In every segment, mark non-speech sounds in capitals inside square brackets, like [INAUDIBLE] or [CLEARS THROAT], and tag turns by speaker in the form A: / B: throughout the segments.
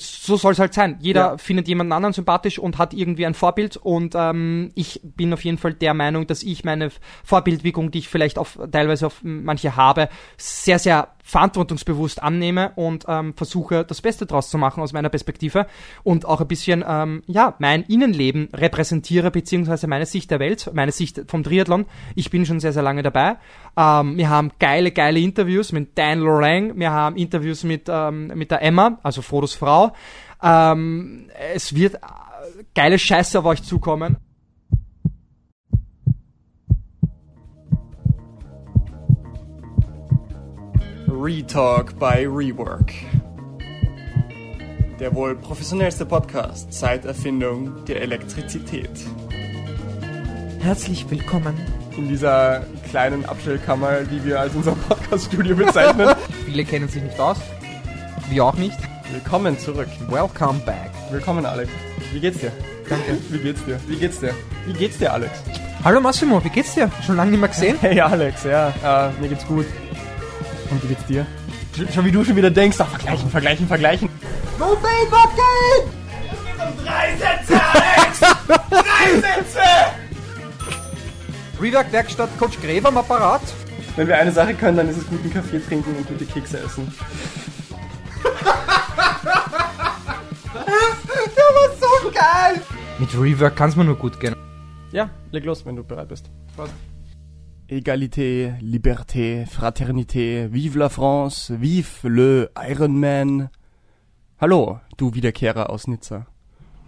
A: so soll es halt sein. Jeder
B: Ja.
A: findet jemanden anderen sympathisch und hat irgendwie ein Vorbild und ähm, ich bin auf jeden Fall der Meinung, dass ich meine Vorbildwirkung, die ich vielleicht auf teilweise auf manche habe, sehr, sehr verantwortungsbewusst annehme und ähm, versuche, das Beste draus zu machen aus meiner Perspektive und auch ein bisschen, ähm, ja, mein Innenleben repräsentiere, beziehungsweise meine Sicht der Welt, meine Sicht vom Triathlon. Ich bin schon sehr, sehr lange dabei. Ähm, wir haben geile, geile Interviews mit Dan Lorang, wir haben Interviews mit, ähm, mit der Emma, also Frodos Frau. Ähm, es wird äh, geile Scheiße auf euch zukommen.
B: Retalk by Rework. Der wohl professionellste Podcast seit Erfindung der Elektrizität.
A: Herzlich willkommen.
B: In dieser kleinen Abstellkammer, die wir als unser Podcaststudio bezeichnen. [LAUGHS]
A: Viele kennen sich nicht aus. Wir auch nicht.
B: Willkommen zurück.
A: Welcome back.
B: Willkommen, Alex. Wie geht's dir?
A: Danke. [LAUGHS]
B: Wie geht's dir? Wie geht's dir? Wie geht's dir, Alex?
A: Hallo Massimo, wie geht's dir? Schon lange nicht mehr gesehen?
B: Hey, Alex, ja, äh, mir geht's gut. Und wie geht's dir? Schon, wie du schon wieder denkst, ach, vergleichen, vergleichen, vergleichen.
A: Rework [LAUGHS] Werkstatt Coach Gräber am Apparat.
B: Wenn wir eine Sache können, dann ist es guten Kaffee trinken und gute Kekse essen. [LAUGHS]
A: So geil! Mit Rework kann's mir nur gut gehen.
B: Ja, leg los, wenn du bereit bist. Egalité, Liberté, Fraternité, vive la France, vive le Ironman. Hallo, du Wiederkehrer aus Nizza.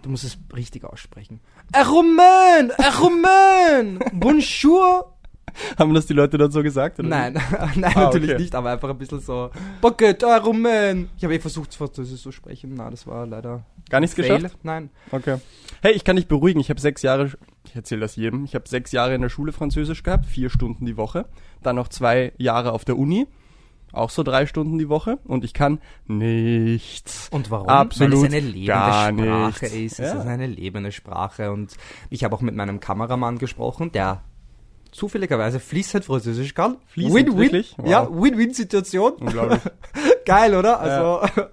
A: Du musst es richtig aussprechen. Romain! Romain! [LAUGHS] Bonjour! [LAUGHS]
B: Haben das die Leute dort so gesagt? Oder?
A: Nein, [LAUGHS] nein,
B: Ah,
A: natürlich
B: okay.
A: nicht, aber einfach ein bisschen so. Bucket, Romain! Ich habe eh versucht, Französisch zu sprechen. Na, das war leider.
B: Gar nichts
A: Fail.
B: geschafft?
A: Nein.
B: Okay. Hey, ich kann dich beruhigen. Ich habe sechs Jahre, ich erzähle das jedem, ich habe sechs Jahre in der Schule Französisch gehabt, vier Stunden die Woche. Dann noch zwei Jahre auf der Uni, auch so drei Stunden die Woche. Und ich kann nichts.
A: Und warum?
B: Absolut
A: Weil es eine lebende Sprache
B: nichts.
A: ist. Es
B: Ja.
A: ist eine lebende Sprache. Und ich habe auch mit meinem Kameramann gesprochen, der zufälligerweise fließend Französisch kann.
B: Fließend,
A: Win-win.
B: wirklich? Wow.
A: Ja, Win-Win-Situation.
B: Unglaublich. [LAUGHS]
A: Geil, oder? Also, [LAUGHS]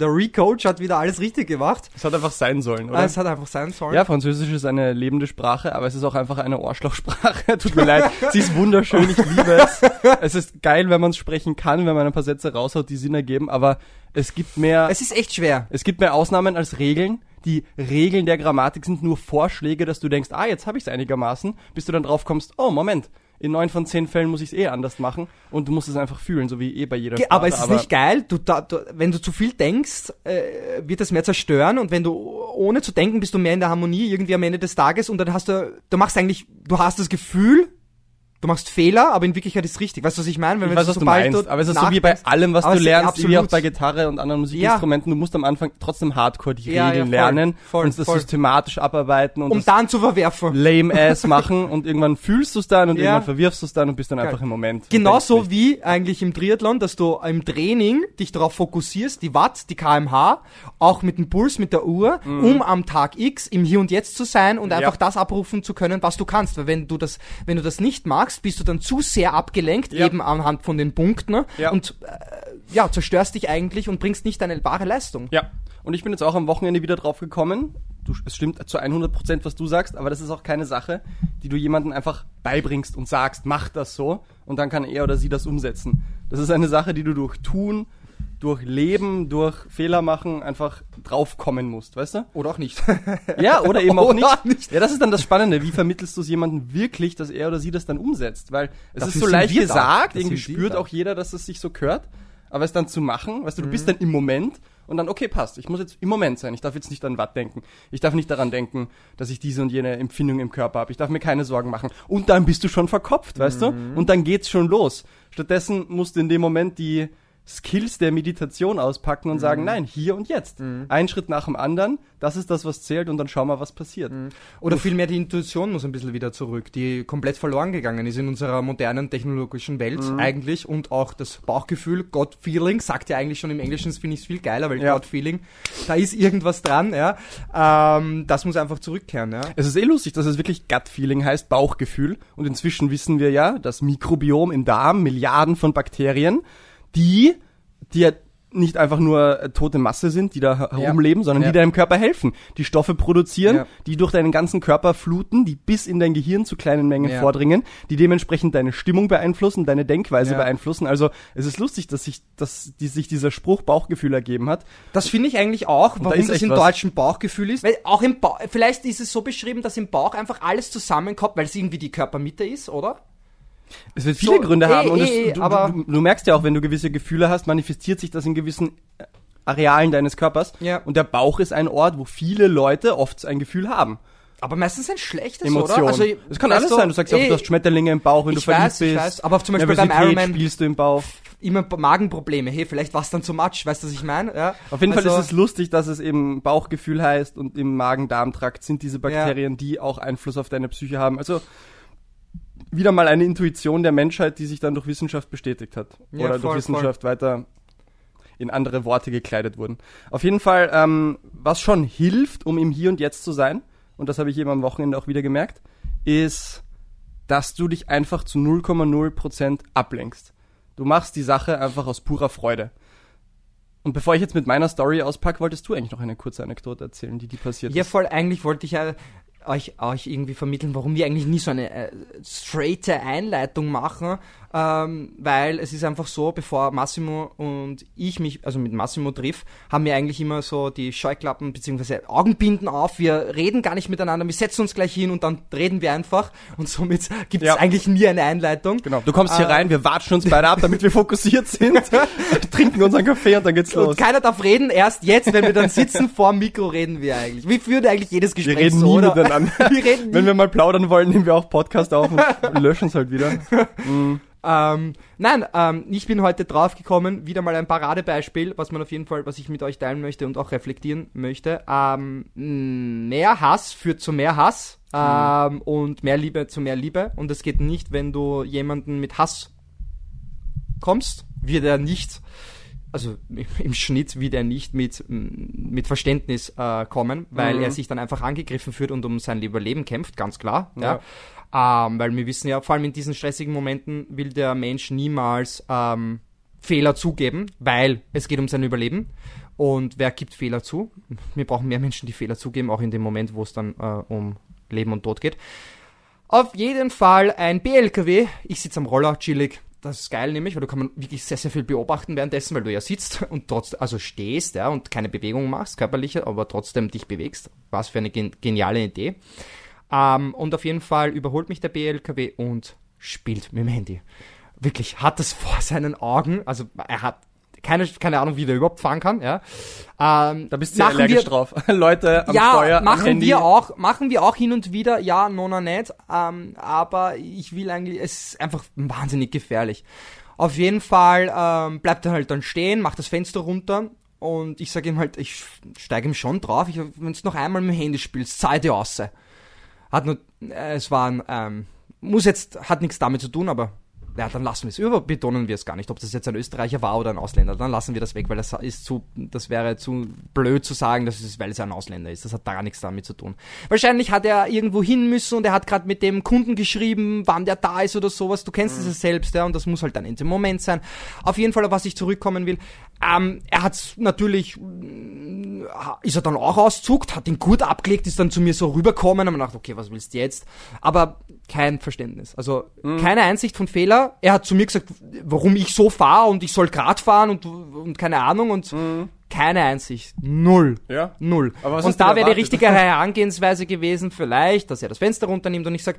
A: der Recoach hat wieder alles richtig gemacht.
B: Es hat einfach sein sollen, oder?
A: Es hat einfach sein sollen.
B: Ja, Französisch ist eine lebende Sprache, aber es ist auch einfach eine Ohrschlochsprache. [LAUGHS] Tut mir leid. Sie ist wunderschön, ich liebe es. Es ist geil, wenn man es sprechen kann, wenn man ein paar Sätze raushaut, die Sinn ergeben, aber es gibt mehr,
A: Es ist echt schwer.
B: es gibt mehr Ausnahmen als Regeln. Die Regeln der Grammatik sind nur Vorschläge, dass du denkst, ah, jetzt habe ich es einigermaßen, bis du dann drauf kommst, oh, Moment. In neun von zehn Fällen muss ich es eh anders machen und du musst es einfach fühlen, so wie eh bei jeder Sprache.
A: Aber es ist nicht geil. Du, da, du, wenn du zu viel denkst, äh, wird das mehr zerstören. Und wenn du ohne zu denken bist du mehr in der Harmonie irgendwie am Ende des Tages. Und dann hast du, du machst eigentlich, du hast das Gefühl, du machst Fehler, aber in Wirklichkeit ist es richtig. Weißt du, was ich meine? Wenn
B: Ich weiß, was du meinst, aber es ist so wie bei allem, was du lernst, wie auch
A: absolut.
B: bei Gitarre und anderen Musikinstrumenten. Du musst am Anfang trotzdem hardcore die
A: Ja, ja,
B: Regeln
A: voll,
B: lernen
A: voll,
B: und das
A: voll.
B: systematisch abarbeiten und
A: Um dann zu verwerfen.
B: lame-ass machen und irgendwann fühlst du es dann und
A: Ja.
B: irgendwann verwirfst du es dann und bist dann
A: Geil.
B: einfach im Moment.
A: Genauso wie eigentlich im Triathlon, dass du im Training dich darauf fokussierst, die Watt, die kmh, auch mit dem Puls, mit der Uhr, um am Tag X im Hier und Jetzt zu sein und
B: Mhm. Ja.
A: einfach das abrufen zu können, was du kannst. Weil wenn du das, wenn du das nicht magst, bist du dann zu sehr abgelenkt,
B: Ja.
A: eben anhand von den Punkten ne?
B: Ja.
A: und äh, ja, zerstörst dich eigentlich und bringst nicht deine wahre Leistung.
B: Ja, und ich bin jetzt auch am Wochenende wieder drauf gekommen. Du, es stimmt zu 100 Prozent, was du sagst, aber das ist auch keine Sache, die du jemandem einfach beibringst und sagst, mach das so und dann kann er oder sie das umsetzen. Das ist eine Sache, die du durch Tun, durch Leben, durch Fehler machen einfach draufkommen musst, weißt du?
A: Oder auch nicht. [LAUGHS]
B: Ja, oder eben auch
A: Oder
B: nicht.
A: nicht.
B: Ja, das ist dann das Spannende. Wie vermittelst du es jemandem wirklich, dass er oder sie das dann umsetzt? Weil es
A: Dafür
B: ist so leicht gesagt,
A: Das
B: irgendwie spürt auch jeder, dass es sich so gehört. Aber es dann zu machen, weißt du, du
A: Mhm.
B: bist dann im Moment und dann, okay, passt. Ich muss jetzt im Moment sein. Ich darf jetzt nicht an Watt denken. Ich darf nicht daran denken, dass ich diese und jene Empfindung im Körper habe. Ich darf mir keine Sorgen machen. Und dann bist du schon verkopft, weißt
A: Mhm.
B: du? Und dann geht's schon los. Stattdessen musst du in dem Moment die Skills der Meditation auspacken und
A: Mhm.
B: sagen, nein, hier und jetzt. Ein Schritt nach dem anderen, das ist das, was zählt und dann schau mal, was passiert.
A: Oder vielmehr die Intuition muss ein bisschen wieder zurück, die komplett verloren gegangen ist in unserer modernen technologischen Welt
B: Mhm.
A: eigentlich und auch das Bauchgefühl, God Feeling, sagt ja eigentlich schon im Englischen, das finde ich viel geiler, weil
B: Ja.
A: God Feeling, da ist irgendwas dran, ja. Ähm, das muss einfach zurückkehren, ja.
B: Es ist eh lustig, dass es wirklich Gut-Feeling heißt, Bauchgefühl. Und inzwischen wissen wir ja, das Mikrobiom im Darm, Milliarden von Bakterien, die dir nicht einfach nur äh, tote Masse sind, die da her-
A: Ja.
B: herumleben, sondern
A: Ja.
B: die deinem Körper helfen, die Stoffe produzieren,
A: Ja.
B: die durch deinen ganzen Körper fluten, die bis in dein Gehirn zu kleinen Mengen
A: Ja.
B: vordringen, die dementsprechend deine Stimmung beeinflussen, deine Denkweise
A: Ja.
B: beeinflussen. Also es ist lustig, dass sich, dass die, sich dieser Spruch Bauchgefühl ergeben hat.
A: Das finde ich eigentlich auch,
B: da
A: warum
B: ist
A: das im
B: was.
A: deutschen Bauchgefühl ist. Weil auch im Bauch, vielleicht ist es so beschrieben, dass im Bauch einfach alles zusammenkommt, weil es irgendwie die Körpermitte ist, oder?
B: Es wird viele
A: So,
B: Gründe
A: eh,
B: haben und
A: eh,
B: es, du,
A: aber-
B: du, du merkst ja auch, wenn du gewisse Gefühle hast, manifestiert sich das in gewissen äh, Arealen deines Körpers.
A: Ja.
B: Und der Bauch ist ein Ort, wo viele Leute oft ein Gefühl haben.
A: Aber meistens ein schlechtes,
B: Emotionen.
A: oder? Also,
B: es kann alles sein. Du sagst ja,
A: eh,
B: du hast Schmetterlinge im Bauch, wenn du verliebt
A: weiß,
B: bist.
A: ich weiß, aber zum Beispiel beim Ironman-
B: spielst du im Bauch.
A: immer Magenprobleme. Hey, vielleicht war es dann zu much, weißt du, was ich meine? Ja.
B: Auf jeden
A: Also,
B: Fall ist es lustig, dass es eben Bauchgefühl heißt und im Magen-Darm-Trakt sind diese Bakterien, die auch Einfluss auf deine Psyche haben. Also wieder mal eine Intuition der Menschheit, die sich dann durch Wissenschaft bestätigt hat.
A: Ja,
B: Oder
A: voll,
B: durch Wissenschaft weiter in andere Worte gekleidet wurden. Auf jeden Fall, ähm, was schon hilft, um im Hier und Jetzt zu sein, und das habe ich eben am Wochenende auch wieder gemerkt, ist, dass du dich einfach zu 0,0% ablenkst. Du machst die Sache einfach aus purer Freude. Und bevor ich jetzt mit meiner Story auspacke, wolltest du eigentlich noch eine kurze Anekdote erzählen, die die passiert
A: Ja,
B: ist.
A: voll, eigentlich wollte ich ja euch, euch irgendwie vermitteln, warum wir eigentlich nie so eine äh, straighte Einleitung machen, ähm, weil es ist einfach so, bevor Massimo und ich mich, also mit Massimo triff, haben wir eigentlich immer so die Scheuklappen bzw. Augenbinden auf, wir reden gar nicht miteinander, wir setzen uns gleich hin und dann reden wir einfach und somit gibt es
B: Ja.
A: eigentlich nie eine Einleitung.
B: Genau, du kommst hier
A: Äh,
B: rein, wir watschen uns beide ab, damit wir fokussiert sind, [LAUGHS] trinken unseren Kaffee und dann geht's los.
A: Und keiner darf reden, erst jetzt, wenn wir dann sitzen, [LAUGHS] vor dem Mikro reden wir eigentlich. Wie führt eigentlich jedes
B: Wir
A: Gespräch
B: reden
A: so,
B: nie
A: oder?
B: miteinander. [LAUGHS]
A: Wir reden nie.
B: Wenn wir mal plaudern wollen, nehmen wir auch Podcast auf und löschen es halt wieder.
A: Ähm, nein, ähm, ich bin heute draufgekommen, wieder mal ein Paradebeispiel, was man auf jeden Fall, was ich mit euch teilen möchte und auch reflektieren möchte. Ähm, mehr Hass führt zu mehr Hass ähm, und mehr Liebe zu mehr Liebe. Und es geht nicht, wenn du jemanden mit Hass kommst, wird er nicht, also [LAUGHS] im Schnitt wird er nicht mit, mit Verständnis äh, kommen, weil
B: Mhm.
A: er sich dann einfach angegriffen fühlt und um sein Überleben kämpft, ganz klar. Ja. Ähm, weil wir wissen ja, vor allem in diesen stressigen Momenten will der Mensch niemals ähm, Fehler zugeben, weil es geht um sein Überleben. Und wer gibt Fehler zu? Wir brauchen mehr Menschen, die Fehler zugeben, auch in dem Moment, wo es dann äh, um Leben und Tod geht. Auf jeden Fall ein BLKW. Ich sitze am Roller, chillig. Das ist geil nämlich, weil du kann man wirklich sehr, sehr viel beobachten währenddessen, weil du ja sitzt und trotzdem, also stehst, ja, und keine Bewegung machst, körperliche, aber trotzdem dich bewegst. Was für eine gen geniale Idee. Ähm, und auf jeden Fall überholt mich der BLKW und spielt mit dem Handy. Wirklich, hat es vor seinen Augen, also er hat keine, keine Ahnung, wie der überhaupt fahren kann, ja. Ähm,
B: Da bist du ja allergisch
A: wir-
B: drauf. [LAUGHS] Leute am
A: ja,
B: Steuer, am
A: machen
B: Handy.
A: wir auch, machen wir auch hin und wieder, ja, nona nicht, ähm, aber ich will eigentlich, es ist einfach wahnsinnig gefährlich. Auf jeden Fall ähm, bleibt er halt dann stehen, macht das Fenster runter und ich sage ihm halt, ich steige ihm schon drauf, ich, wenn du noch einmal mit dem Handy spielst, sei dir aus. Hat nur, äh, es war ein, ähm, muss jetzt, hat nichts damit zu tun, aber ja, dann lassen wir es. Überbetonen wir es gar nicht, ob das jetzt ein Österreicher war oder ein Ausländer. Dann lassen wir das weg, weil das ist zu, das wäre zu blöd zu sagen, dass es, weil es ein Ausländer ist. Das hat da gar nichts damit zu tun. Wahrscheinlich hat er irgendwo hin müssen und er hat gerade mit dem Kunden geschrieben, wann der da ist oder sowas. Du kennst es selbst, ja, und das muss halt dann in dem Moment sein. Auf jeden Fall, auf was ich zurückkommen will. Ähm, er hat natürlich ist er dann auch auszuckt, hat den Gurt abgelegt, ist dann zu mir so rüberkommen und man dachte, okay, was willst du jetzt? Aber kein Verständnis. Also keine Einsicht von Fehler. Er hat zu mir gesagt, warum ich so fahre und ich soll grad fahren und, und keine Ahnung und keine Einsicht. Null.
B: Ja.
A: Null. Und da wäre die richtige Herangehensweise gewesen, vielleicht, dass er das Fenster runternimmt und ich sag,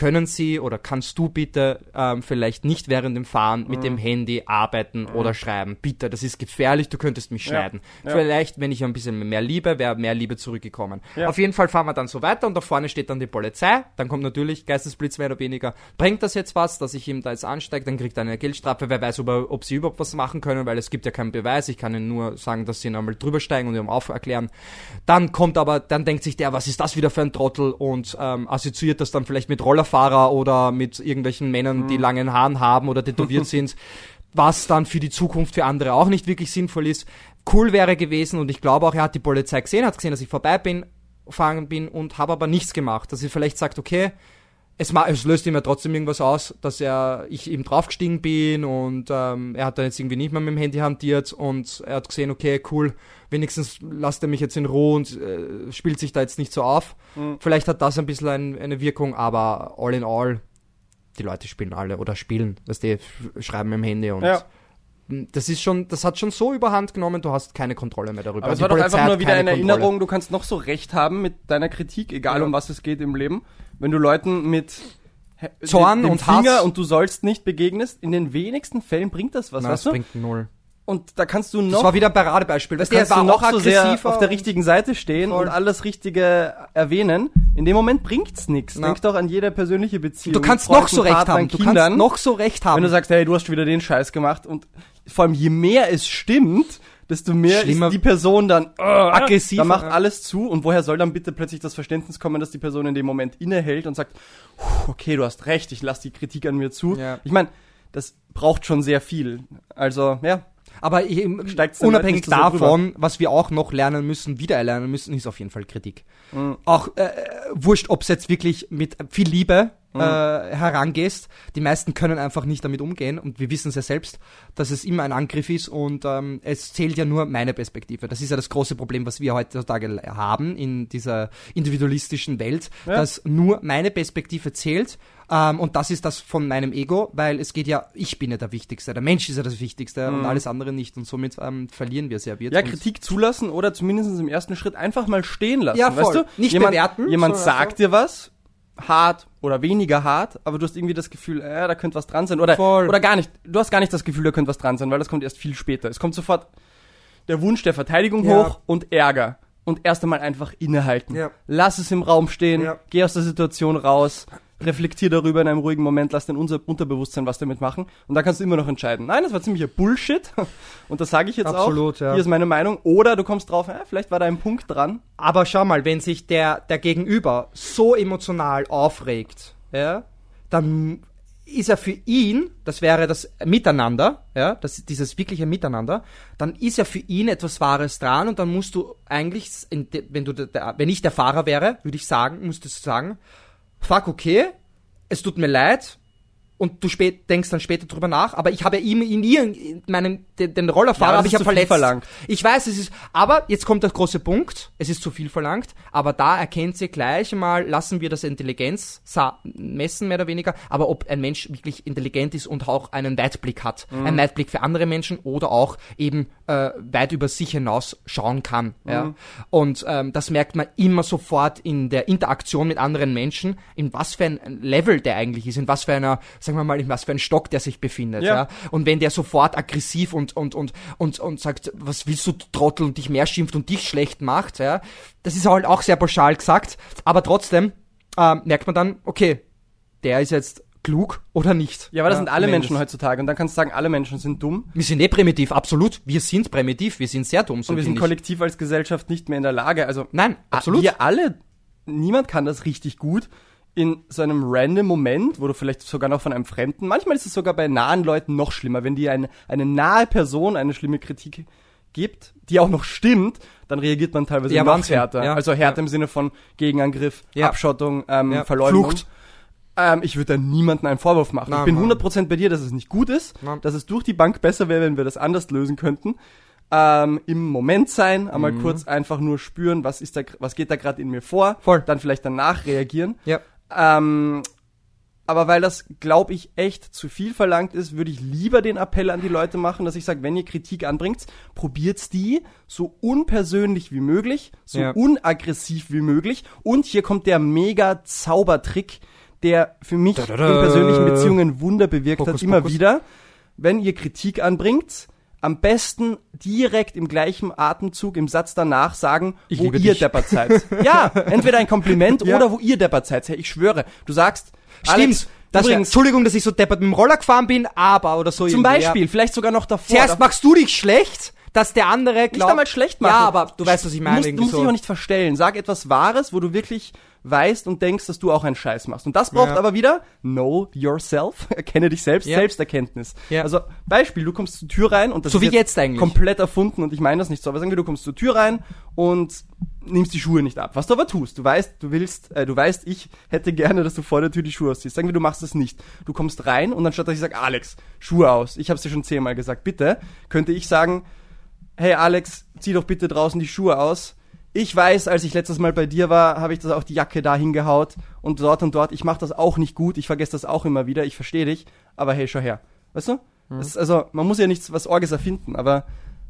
A: können Sie oder kannst du bitte ähm, vielleicht nicht während dem Fahren mit
B: Mhm.
A: dem Handy arbeiten oder schreiben? Bitte, das ist gefährlich, du könntest mich schneiden.
B: ja.
A: Vielleicht, wenn ich ein bisschen mehr Liebe, wäre mehr Liebe zurückgekommen.
B: Ja.
A: Auf jeden Fall fahren wir dann so weiter und da vorne steht dann die Polizei. Dann kommt natürlich Geistesblitz mehr oder weniger. Bringt das jetzt was, dass ich ihm da jetzt ansteige? Dann kriegt er eine Geldstrafe. Wer weiß, ob, er, ob sie überhaupt was machen können, weil es gibt ja keinen Beweis. Ich kann ihnen nur sagen, dass sie ihn einmal drüber steigen und ihm auferklären. Dann kommt aber, dann denkt sich der, was ist das wieder für ein Trottel und ähm, assoziiert das dann vielleicht mit Rollerfahrer oder mit irgendwelchen Männern, die langen Haaren haben oder tätowiert [LAUGHS] sind was dann für die Zukunft für andere auch nicht wirklich sinnvoll ist. Cool wäre gewesen und ich glaube auch, er hat die Polizei gesehen, hat gesehen, dass ich vorbei bin, gefahren bin und habe aber nichts gemacht. Dass er vielleicht sagt, okay, es, es löst ihm ja trotzdem irgendwas aus, dass er ich eben draufgestiegen bin und ähm, er hat dann jetzt irgendwie nicht mehr mit dem Handy hantiert und er hat gesehen, okay, cool, wenigstens lasst er mich jetzt in Ruhe und äh, spielt sich da jetzt nicht so auf. Vielleicht hat das ein bisschen ein, eine Wirkung, aber all in all, die Leute spielen alle oder spielen, du, f- schreiben mit dem Handy und
B: Ja.
A: das ist schon, das hat schon so überhand genommen, du hast keine Kontrolle mehr darüber.
B: Aber es
A: Die
B: war doch einfach nur wieder eine
A: Kontrolle.
B: Erinnerung, du kannst noch so recht haben mit deiner Kritik, egal
A: Ja.
B: um was es geht im Leben. Wenn du Leuten mit
A: Zorn und
B: Finger
A: Hass.
B: und du sollst nicht begegnest, in den wenigsten Fällen bringt das was,
A: Na,
B: weißt
A: das
B: du?
A: bringt null.
B: Und da kannst du
A: Das
B: noch
A: war wieder ein Paradebeispiel. Weißt du,
B: kannst
A: er
B: du noch so sehr auf der richtigen Seite stehen
A: Voll.
B: und alles Richtige erwähnen. In dem Moment bringt's nichts. Denk doch an jede persönliche Beziehung.
A: Du kannst
B: Freunden,
A: noch so recht
B: Partnern,
A: haben. Du
B: Kindern.
A: kannst noch so recht haben.
B: Wenn du sagst, hey, du hast schon wieder den Scheiß gemacht und vor allem je mehr es stimmt, desto mehr
A: Schlimmer-
B: ist die Person dann äh,
A: Aggressiver,
B: Da macht alles zu und woher soll dann bitte plötzlich das Verständnis kommen, dass die Person in dem Moment innehält und sagt, "Puh, okay, du hast recht, ich lasse die Kritik an mir zu.
A: Ja.
B: Ich meine, das braucht schon sehr viel. Also, ja.
A: Aber ich, unabhängig
B: nicht so
A: davon, was wir auch noch lernen müssen, wieder erlernen müssen, ist auf jeden Fall Kritik.
B: Mhm.
A: Auch äh, wurscht, ob es jetzt wirklich mit viel Liebe
B: Mhm.
A: äh, herangehst. Die meisten können einfach nicht damit umgehen und wir wissen es ja selbst, dass es immer ein Angriff ist und ähm, es zählt ja nur meine Perspektive. Das ist ja das große Problem, was wir heutzutage haben in dieser individualistischen Welt,
B: Ja.
A: dass nur meine Perspektive zählt ähm, und das ist das von meinem Ego, weil es geht ja, ich bin ja der Wichtigste, der Mensch ist ja das Wichtigste und alles andere nicht und somit ähm, verlieren wir sehr wird.
B: Mhm. Ja, Kritik zulassen oder zumindest im ersten Schritt einfach mal stehen lassen.
A: Ja, voll.
B: Weißt du?
A: Nicht
B: jemand,
A: bewerten,
B: Jemand sagt dir was, hart oder weniger hart, aber du hast irgendwie das Gefühl, äh, da könnte was dran sein. Oder,
A: Voll.
B: oder gar nicht. Du hast gar nicht das Gefühl, da könnte was dran sein, weil das kommt erst viel später. Es kommt sofort der Wunsch der Verteidigung
A: Ja.
B: hoch und Ärger. Und erst einmal einfach innehalten.
A: Ja.
B: Lass es im Raum stehen,
A: Ja.
B: geh aus der Situation raus, reflektier darüber in einem ruhigen Moment, lass dein Unser Unterbewusstsein was damit machen und dann kannst du immer noch entscheiden. Nein, das war ziemlicher Bullshit [LAUGHS] und das sage ich jetzt
A: Absolut,
B: auch.
A: ja.
B: Hier ist meine Meinung. Oder du kommst drauf, ja, vielleicht war da ein Punkt dran.
A: Aber schau mal, wenn sich der, der Gegenüber so emotional aufregt, ja, dann ist er für ihn, das wäre das Miteinander, ja, das, dieses wirkliche Miteinander, dann ist ja für ihn etwas Wahres dran und dann musst du eigentlich, wenn du, wenn ich der Fahrer wäre, würde ich sagen, müsstest du sagen, fuck, okay, es tut mir leid, und du spät, denkst dann später drüber nach, aber ich habe ja ihm in ihr, in meinen, den, den Rollerfahrer
B: Ja,
A: habe ich ja verletzt.
B: verlangt.
A: Ich weiß, es ist, aber jetzt kommt der große Punkt, es ist zu viel verlangt, aber da erkennt sie gleich mal, lassen wir das Intelligenz messen, mehr oder weniger, aber ob ein Mensch wirklich intelligent ist und auch einen Weitblick hat,
B: Mhm.
A: einen Weitblick für andere Menschen oder auch eben äh, weit über sich hinaus schauen kann.
B: Mhm.
A: Ja? Und ähm, das merkt man immer sofort in der Interaktion mit anderen Menschen, in was für ein Level der eigentlich ist, in was für einer, sagen wir mal, in was für ein Stock der sich befindet.
B: Ja.
A: Ja? Und wenn der sofort aggressiv und, und, und, und, und sagt, was willst du, Trottel, und dich mehr schimpft und dich schlecht macht, ja, das ist halt auch sehr pauschal gesagt, aber trotzdem ähm, merkt man dann, okay, der ist jetzt klug oder nicht.
B: Ja, aber das sind alle Menschen heutzutage und dann kannst du sagen, alle Menschen sind dumm
A: Wir sind eh primitiv, absolut. Wir sind primitiv, wir sind sehr dumm. So
B: und wir sind
A: ich.
B: kollektiv als Gesellschaft nicht mehr in der Lage. Also
A: Nein, absolut.
B: Wir alle, niemand kann das richtig gut in so einem random Moment, wo du vielleicht sogar noch von einem Fremden, manchmal ist es sogar bei nahen Leuten noch schlimmer, wenn dir eine, eine nahe Person eine schlimme Kritik gibt, die auch noch stimmt, dann reagiert man teilweise
A: Ja,
B: noch
A: Wahnsinn.
B: härter.
A: Ja.
B: Also härter im Sinne von Gegenangriff,
A: Ja.
B: Abschottung, ähm,
A: Ja.
B: Verleumdung.
A: Flucht.
B: Ähm, ich würde da niemandem einen Vorwurf machen.
A: Nein,
B: ich bin
A: nein.
B: 100% bei dir, dass es nicht gut ist,
A: Nein.
B: dass es durch die Bank besser wäre, wenn wir das anders lösen könnten. Ähm, Im Moment sein, einmal
A: Mhm.
B: kurz einfach nur spüren, was ist da, was geht da gerade in mir vor,
A: Voll.
B: dann vielleicht danach reagieren.
A: Ja.
B: Ähm, aber weil das, glaube ich, echt zu viel verlangt ist, würde ich lieber den Appell an die Leute machen, dass ich sage, wenn ihr Kritik anbringt, probiert's die so unpersönlich wie möglich, so
A: Ja.
B: unaggressiv wie möglich. Und hier kommt der mega Zaubertrick, der für mich
A: Da,
B: in
A: da, da.
B: persönlichen Beziehungen Wunder bewirkt
A: Hokus
B: hat, immer
A: pokus.
B: wieder. Wenn ihr Kritik anbringt, am besten direkt im gleichen Atemzug im Satz danach sagen,
A: Ich
B: wo ihr
A: dich.
B: deppert seid. ja, [LAUGHS] entweder ein Kompliment
A: Ja.
B: oder wo ihr deppert seid. Ich schwöre, du sagst,
A: Stimmt.
B: Alex,
A: Das
B: übrigens,
A: Entschuldigung, dass ich so deppert mit dem Roller gefahren bin, aber oder so
B: zum Beispiel, vielleicht sogar noch davor.
A: Ja. Zuerst machst du dich schlecht, dass der andere
B: Nicht
A: glaubt.
B: einmal schlecht machen.
A: Ja, aber du weißt, was ich meine.
B: Du musst, du musst dich
A: so.
B: auch nicht verstellen. Sag etwas Wahres, wo du wirklich weißt und denkst, dass du auch einen Scheiß machst. Und das braucht
A: Ja.
B: aber wieder Know yourself. [LAUGHS] Erkenne dich selbst,
A: Ja.
B: Selbsterkenntnis.
A: Ja.
B: Also Beispiel, du kommst zur Tür rein und das
A: So
B: ist
A: wie jetzt eigentlich.
B: komplett erfunden und ich meine das nicht so. Aber sagen wir, du kommst zur Tür rein und nimmst die Schuhe nicht ab. Was du aber tust, du weißt, du willst, äh, du weißt, ich hätte gerne, dass du vor der Tür die Schuhe ausziehst. Sagen wir, du machst das nicht. Du kommst rein und anstatt dass ich sage, Alex, Schuhe aus. Ich habe es dir schon zehnmal gesagt. Bitte, könnte ich sagen, hey Alex, zieh doch bitte draußen die Schuhe aus. Ich weiß, als ich letztes Mal bei dir war, habe ich das auch die Jacke da hingehaut und dort und dort. Ich mache das auch nicht gut, ich vergesse das auch immer wieder, ich verstehe dich, aber hey, schau her. Weißt du? Das ist also, man muss ja nichts was Orges erfinden, aber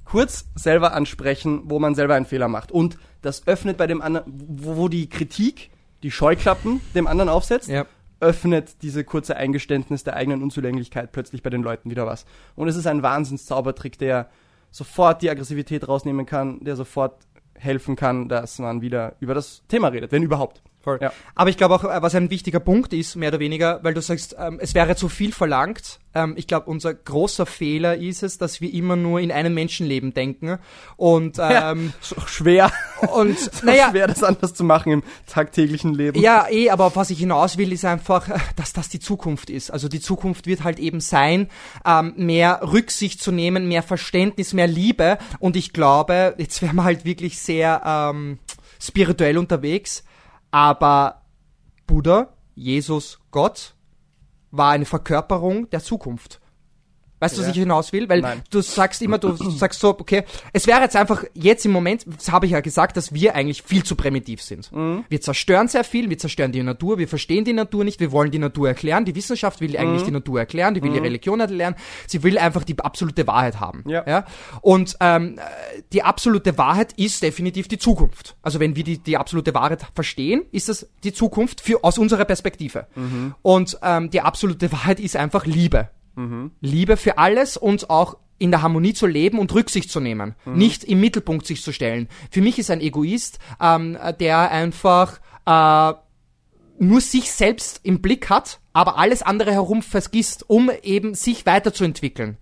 B: kurz selber ansprechen, wo man selber einen Fehler macht. Und das öffnet bei dem anderen, wo, wo die Kritik, die Scheuklappen dem anderen aufsetzt,
A: Ja.
B: öffnet diese kurze Eingeständnis der eigenen Unzulänglichkeit plötzlich bei den Leuten wieder was. Und es ist ein Wahnsinnszaubertrick, der sofort die Aggressivität rausnehmen kann, der sofort helfen kann, dass man wieder über das Thema redet, wenn überhaupt.
A: Voll.
B: Ja.
A: Aber ich glaube auch, äh, was ein wichtiger Punkt ist, mehr oder weniger, weil du sagst, ähm, es wäre zu viel verlangt. Ähm, ich glaube, unser großer Fehler ist es, dass wir immer nur in einem Menschenleben denken. Und, ähm,
B: So schwer,
A: und [LAUGHS]
B: so
A: naja,
B: schwer, das anders zu machen im tagtäglichen Leben.
A: Ja, eh, aber auf was ich hinaus will, ist einfach, [LAUGHS] dass das die Zukunft ist. Also die Zukunft wird halt eben sein, ähm, mehr Rücksicht zu nehmen, mehr Verständnis, mehr Liebe. Und ich glaube, jetzt wären wir halt wirklich sehr ähm, spirituell unterwegs, aber Buddha, Jesus, Gott war eine Verkörperung der Zukunft. Weißt du, was
B: Ja.
A: ich hinaus will? Weil
B: Nein.
A: du sagst immer, du sagst so, okay, es wäre jetzt einfach jetzt im Moment, das habe ich ja gesagt, dass wir eigentlich viel zu primitiv sind.
B: Mhm.
A: Wir zerstören sehr viel, wir zerstören die Natur, wir verstehen die Natur nicht, wir wollen die Natur erklären. Die Wissenschaft will
B: Mhm.
A: eigentlich die Natur erklären, die will die Religion erklären, sie will einfach die absolute Wahrheit haben.
B: Ja.
A: Und ähm, äh, die absolute Wahrheit ist definitiv die Zukunft. Also wenn wir die, die absolute Wahrheit verstehen, ist das die Zukunft für, aus unserer Perspektive.
B: Mhm.
A: Und ähm, die absolute [LAUGHS] Wahrheit ist einfach Liebe. Liebe für alles und auch in der Harmonie zu leben und Rücksicht zu nehmen. Nicht im Mittelpunkt sich zu stellen. Für mich ist ein Egoist, ähm, der einfach äh, nur sich selbst im Blick hat, aber alles andere herum vergisst, um eben sich weiterzuentwickeln.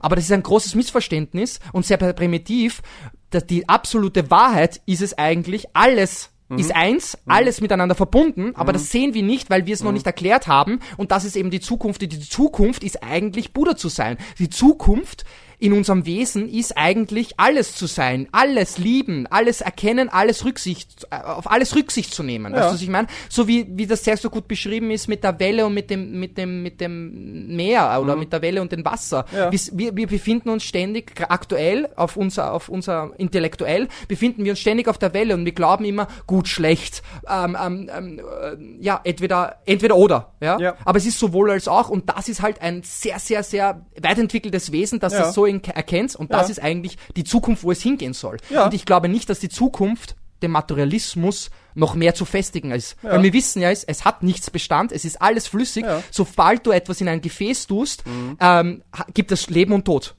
A: Aber das ist ein großes Missverständnis und sehr primitiv. Dass die absolute Wahrheit ist es eigentlich, alles ist eins, alles miteinander verbunden, aber das sehen wir nicht, weil wir es noch nicht erklärt haben und das ist eben die Zukunft. Die Zukunft ist eigentlich Buddha zu sein. Die Zukunft in unserem Wesen ist eigentlich alles zu sein, alles lieben, alles erkennen, alles Rücksicht, äh, auf alles Rücksicht zu nehmen. Weißt du, was ich meine? So wie, wie das sehr so gut beschrieben ist mit der Welle und mit dem, mit dem, mit dem Meer oder mit der Welle und dem Wasser.
B: Ja.
A: Wir, wir, befinden uns ständig, aktuell, auf unser, auf unser intellektuell, befinden wir uns ständig auf der Welle und wir glauben immer, gut, schlecht, ähm, ähm, ähm, äh, ja, entweder, entweder oder, ja?
B: Ja.
A: Aber es ist sowohl als auch und das ist halt ein sehr, sehr, sehr weit entwickeltes Wesen, das
B: Ja.
A: das so in, erkennt und das
B: Ja.
A: ist eigentlich die Zukunft, wo es hingehen soll.
B: Ja.
A: Und ich glaube nicht, dass die Zukunft dem Materialismus noch mehr zu festigen ist. Weil wir wissen ja, es, es hat nichts Bestand, es ist alles flüssig.
B: Ja.
A: Sobald du etwas in ein Gefäß tust, ähm, ha- gibt es Leben und Tod.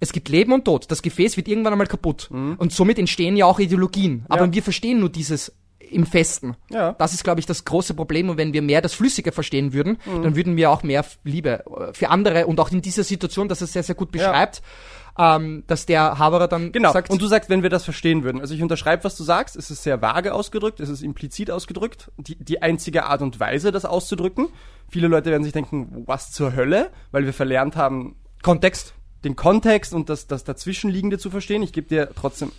A: Es gibt Leben und Tod. Das Gefäß wird irgendwann einmal kaputt. Und somit entstehen ja auch Ideologien. Aber
B: Ja.
A: wir verstehen nur dieses im Festen.
B: Ja.
A: Das ist, glaube ich, das große Problem. Und wenn wir mehr das Flüssige verstehen würden, dann würden wir auch mehr Liebe äh, für andere und auch in dieser Situation, dass er sehr, sehr gut beschreibt, ähm, dass der Haberer dann
B: Genau.
A: sagt,
B: und du sagst, wenn wir das verstehen würden. Also ich unterschreibe, was du sagst. Es ist sehr vage ausgedrückt, es ist implizit ausgedrückt. Die, die einzige Art und Weise, das auszudrücken. Viele Leute werden sich denken, was zur Hölle, weil wir verlernt haben,
A: Kontext.
B: Den Kontext und das, das Dazwischenliegende zu verstehen. Ich gebe dir trotzdem,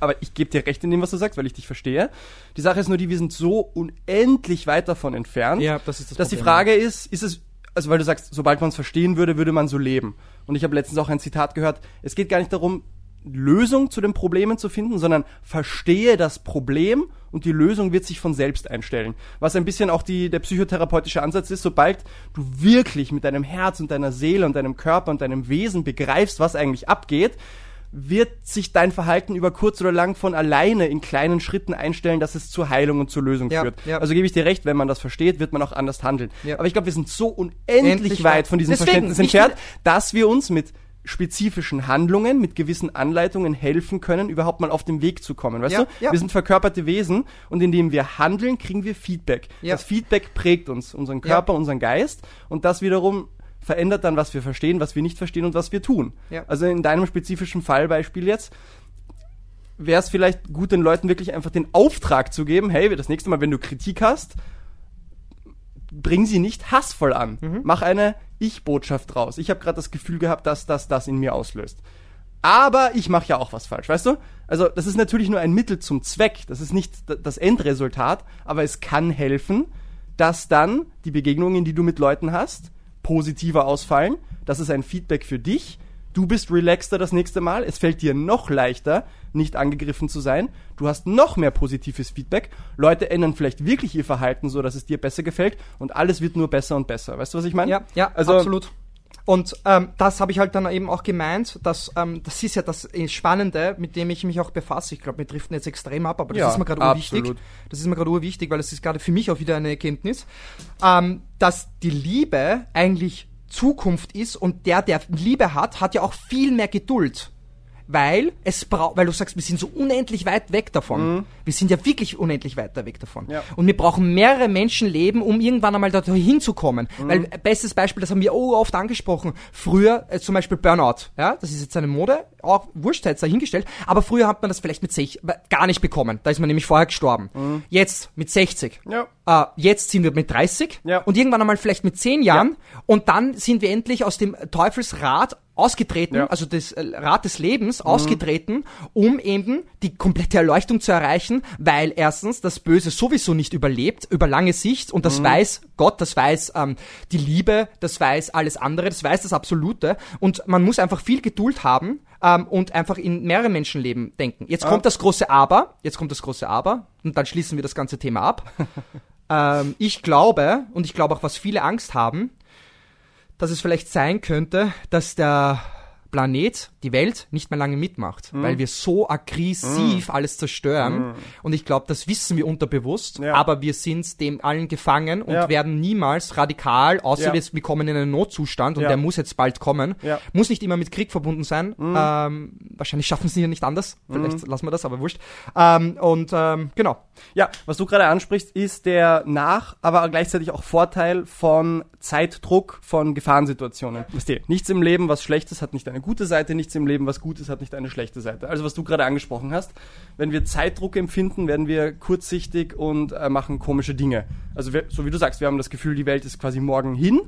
B: aber ich gebe dir recht in dem, was du sagst, weil ich dich verstehe. Die Sache ist nur die, wir sind so unendlich weit davon entfernt,
A: Ja, das ist das
B: dass die
A: Problem.
B: Frage ist, ist es, also weil du sagst, sobald man es verstehen würde, würde man so leben. Und ich habe letztens auch ein Zitat gehört, es geht gar nicht darum, Lösung zu den Problemen zu finden, sondern verstehe das Problem und die Lösung wird sich von selbst einstellen. Was ein bisschen auch die, der psychotherapeutische Ansatz ist, sobald du wirklich mit deinem Herz und deiner Seele und deinem Körper und deinem Wesen begreifst, was eigentlich abgeht, wird sich dein Verhalten über kurz oder lang von alleine in kleinen Schritten einstellen, dass es zur Heilung und zur Lösung
A: Ja,
B: führt.
A: ja.
B: Also gebe ich dir recht, wenn man das versteht, wird man auch anders handeln.
A: Ja.
B: Aber ich glaube, wir sind so unendlich
A: Endlich
B: weit von diesem
A: Deswegen,
B: Verständnis entfernt, dass wir uns mit spezifischen Handlungen, mit gewissen Anleitungen helfen können, überhaupt mal auf den Weg zu kommen. Weißt
A: Ja,
B: du?
A: ja.
B: Wir sind verkörperte Wesen und indem wir handeln, kriegen wir Feedback.
A: Ja.
B: Das Feedback prägt uns, unseren Körper, unseren Geist und das wiederum verändert dann, was wir verstehen, was wir nicht verstehen und was wir tun. Also in deinem spezifischen Fallbeispiel jetzt, wäre es vielleicht gut, den Leuten wirklich einfach den Auftrag zu geben, hey, das nächste Mal, wenn du Kritik hast, bring sie nicht hassvoll an. Mach eine Ich-Botschaft draus. Ich habe gerade das Gefühl gehabt, dass das das in mir auslöst. Aber ich mache ja auch was falsch, weißt du? Also das ist natürlich nur ein Mittel zum Zweck. Das ist nicht das Endresultat, aber es kann helfen, dass dann die Begegnungen, die du mit Leuten hast, positiver ausfallen. Das ist ein Feedback für dich. Du bist relaxter das nächste Mal. Es fällt dir noch leichter, nicht angegriffen zu sein. Du hast noch mehr positives Feedback. Leute ändern vielleicht wirklich ihr Verhalten so, dass es dir besser gefällt und alles wird nur besser und besser. Weißt du, was ich meine?
A: Ja, ja,
B: also
A: absolut. Und ähm, das habe ich halt dann eben auch gemeint, dass ähm, das ist ja das äh, Spannende, mit dem ich mich auch befasse. Ich glaube, wir driften jetzt extrem ab, aber das
B: Ja,
A: ist mir gerade urwichtig. Das ist mir gerade urwichtig, weil das ist gerade für mich auch wieder eine Erkenntnis, ähm, dass die Liebe eigentlich Zukunft ist und der, der Liebe hat, hat ja auch viel mehr Geduld. Weil es braucht, weil du sagst, wir sind so unendlich weit weg davon. Wir sind ja wirklich unendlich weit weg davon.
B: Mhm. Ja.
A: Und wir brauchen mehrere Menschenleben, um irgendwann einmal da hinzukommen.
B: Mhm.
A: Weil, äh, bestes Beispiel, das haben wir oh, oft angesprochen. Früher, äh, zum Beispiel Burnout. Ja, das ist jetzt eine Mode, auch wurscht, jetzt dahingestellt. Aber früher hat man das vielleicht mit sich gar nicht bekommen. Da ist man nämlich vorher gestorben. Jetzt mit 60.
B: Mhm. Ja.
A: Äh, jetzt sind wir mit 30
B: Ja.
A: und irgendwann einmal vielleicht mit 10 Jahren und dann sind wir endlich aus dem Teufelsrad ausgetreten,
B: Ja.
A: also das äh, Rad des Lebens ausgetreten, um eben die komplette Erleuchtung zu erreichen, weil erstens das Böse sowieso nicht überlebt, über lange Sicht und das weiß Gott, das weiß ähm, die Liebe, das weiß alles andere, das weiß das Absolute und man muss einfach viel Geduld haben ähm, und einfach in mehrere Menschenleben denken. Jetzt kommt das große Aber, jetzt kommt das große Aber und dann schließen wir das ganze Thema ab. [LAUGHS] ähm, ich glaube, und ich glaube auch, was viele Angst haben, dass es vielleicht sein könnte, dass der Planet, die Welt, nicht mehr lange mitmacht,
B: Mhm.
A: weil wir so aggressiv alles zerstören. Und ich glaube, das wissen wir unterbewusst,
B: Ja.
A: aber wir sind dem allen gefangen und
B: Ja.
A: werden niemals radikal, außer
B: Ja.
A: wir, kommen in einen Notzustand und der muss jetzt bald kommen. Muss nicht immer mit Krieg verbunden sein.
B: Mhm.
A: Ähm, wahrscheinlich schaffen sie ja nicht anders. Vielleicht lassen wir das, aber wurscht. Ähm, und ähm, genau.
B: Ja, was du gerade ansprichst, ist der Nach-, aber gleichzeitig auch Vorteil von Zeitdruck, von Gefahrensituationen. Nichts im Leben, was schlecht ist, hat nicht eine gute Seite, nichts im Leben, was gut ist, hat nicht eine schlechte Seite. Also was du gerade angesprochen hast, wenn wir Zeitdruck empfinden, werden wir kurzsichtig und äh, machen komische Dinge. Also wir, so wie du sagst, wir haben das Gefühl, die Welt ist quasi morgen hin.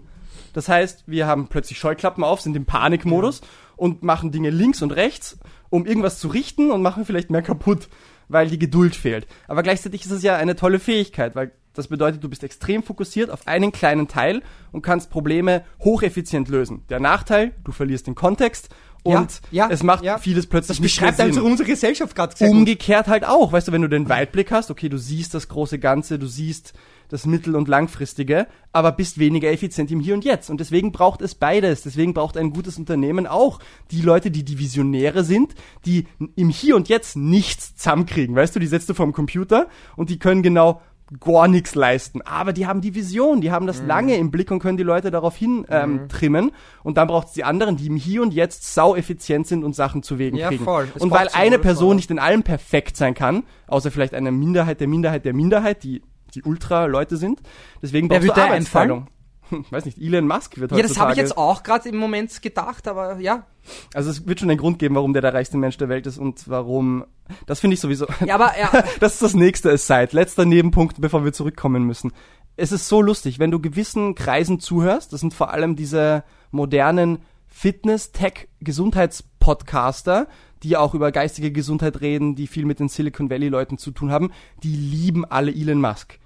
B: Das heißt, wir haben plötzlich Scheuklappen auf, sind im Panikmodus und machen Dinge links und rechts, um irgendwas zu richten und machen vielleicht mehr kaputt, weil die Geduld fehlt. Aber gleichzeitig ist es ja eine tolle Fähigkeit, weil das bedeutet, du bist extrem fokussiert auf einen kleinen Teil und kannst Probleme hocheffizient lösen. Der Nachteil, du verlierst den Kontext und
A: Ja, ja,
B: es macht
A: ja.
B: vieles plötzlich
A: Das
B: nicht mehr
A: beschreibt
B: Sinn.
A: also unsere Gesellschaft gerade.
B: Umgekehrt halt auch, weißt du, wenn du den Weitblick hast, okay, du siehst das große Ganze, du siehst das Mittel- und Langfristige, aber bist weniger effizient im Hier und Jetzt. Und deswegen braucht es beides. Deswegen braucht ein gutes Unternehmen auch die Leute, die die Visionäre sind, die im Hier und Jetzt nichts zusammenkriegen. Weißt du, die setzt du vorm Computer und die können genau gar nichts leisten. Aber die haben die Vision, die haben das
A: Mhm.
B: lange im Blick und können die Leute darauf hin ähm, trimmen. Und dann braucht es die anderen, die im Hier und Jetzt sau effizient sind und Sachen zu Wegen
A: Ja,
B: kriegen.
A: voll. Es
B: Und weil eine Person
A: ja.
B: nicht in allem perfekt sein kann, außer vielleicht eine Minderheit der Minderheit der Minderheit, die die Ultra-Leute sind. Deswegen brauchst du Arbeitsteilung. [LAUGHS] Weiß nicht, Elon Musk wird
A: Ja, das habe
B: heutzutage-
A: ich jetzt auch gerade im Moment gedacht, aber ja.
B: Also es wird schon einen Grund geben, warum der der reichste Mensch der Welt ist und warum. Das finde ich sowieso.
A: Ja, aber ja, [LAUGHS]
B: Das ist das nächste Aside. Letzter Nebenpunkt, bevor wir zurückkommen müssen. Es ist so lustig, wenn du gewissen Kreisen zuhörst, das sind vor allem diese modernen Fitness-Tech-Gesundheitspodcaster, die auch über geistige Gesundheit reden, die viel mit den Silicon Valley-Leuten zu tun haben, die lieben alle Elon Musk.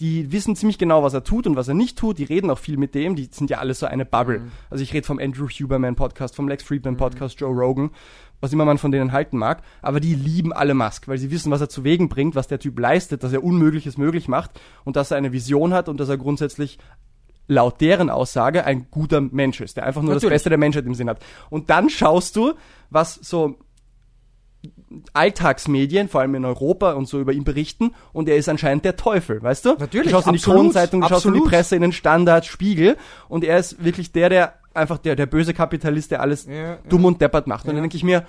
B: Die wissen ziemlich genau, was er tut und was er nicht tut. Die reden auch viel mit dem. Die sind ja alle so eine Bubble. Also ich rede vom Andrew Huberman Podcast, vom Lex Friedman Podcast, Joe Rogan, was immer man von denen halten mag. Aber die lieben alle Musk, weil sie wissen, was er zu Wegen bringt, was der Typ leistet, dass er Unmögliches möglich macht und dass er eine Vision hat und dass er grundsätzlich laut deren Aussage ein guter Mensch ist, der einfach nur das
A: Natürlich.
B: Beste der Menschheit im Sinn hat. Und dann schaust du, was so Alltagsmedien, vor allem in Europa und so über ihn berichten und er ist anscheinend der Teufel, weißt du?
A: Natürlich,
B: Du schaust in die
A: absolut,
B: Kronenzeitung, du schaust in die
A: absolut.
B: Presse, in den Standard, Spiegel und er ist wirklich der, der einfach der, der böse Kapitalist, der alles
A: Ja, ja.
B: dumm und deppert macht. Und
A: Ja.
B: dann denke ich mir,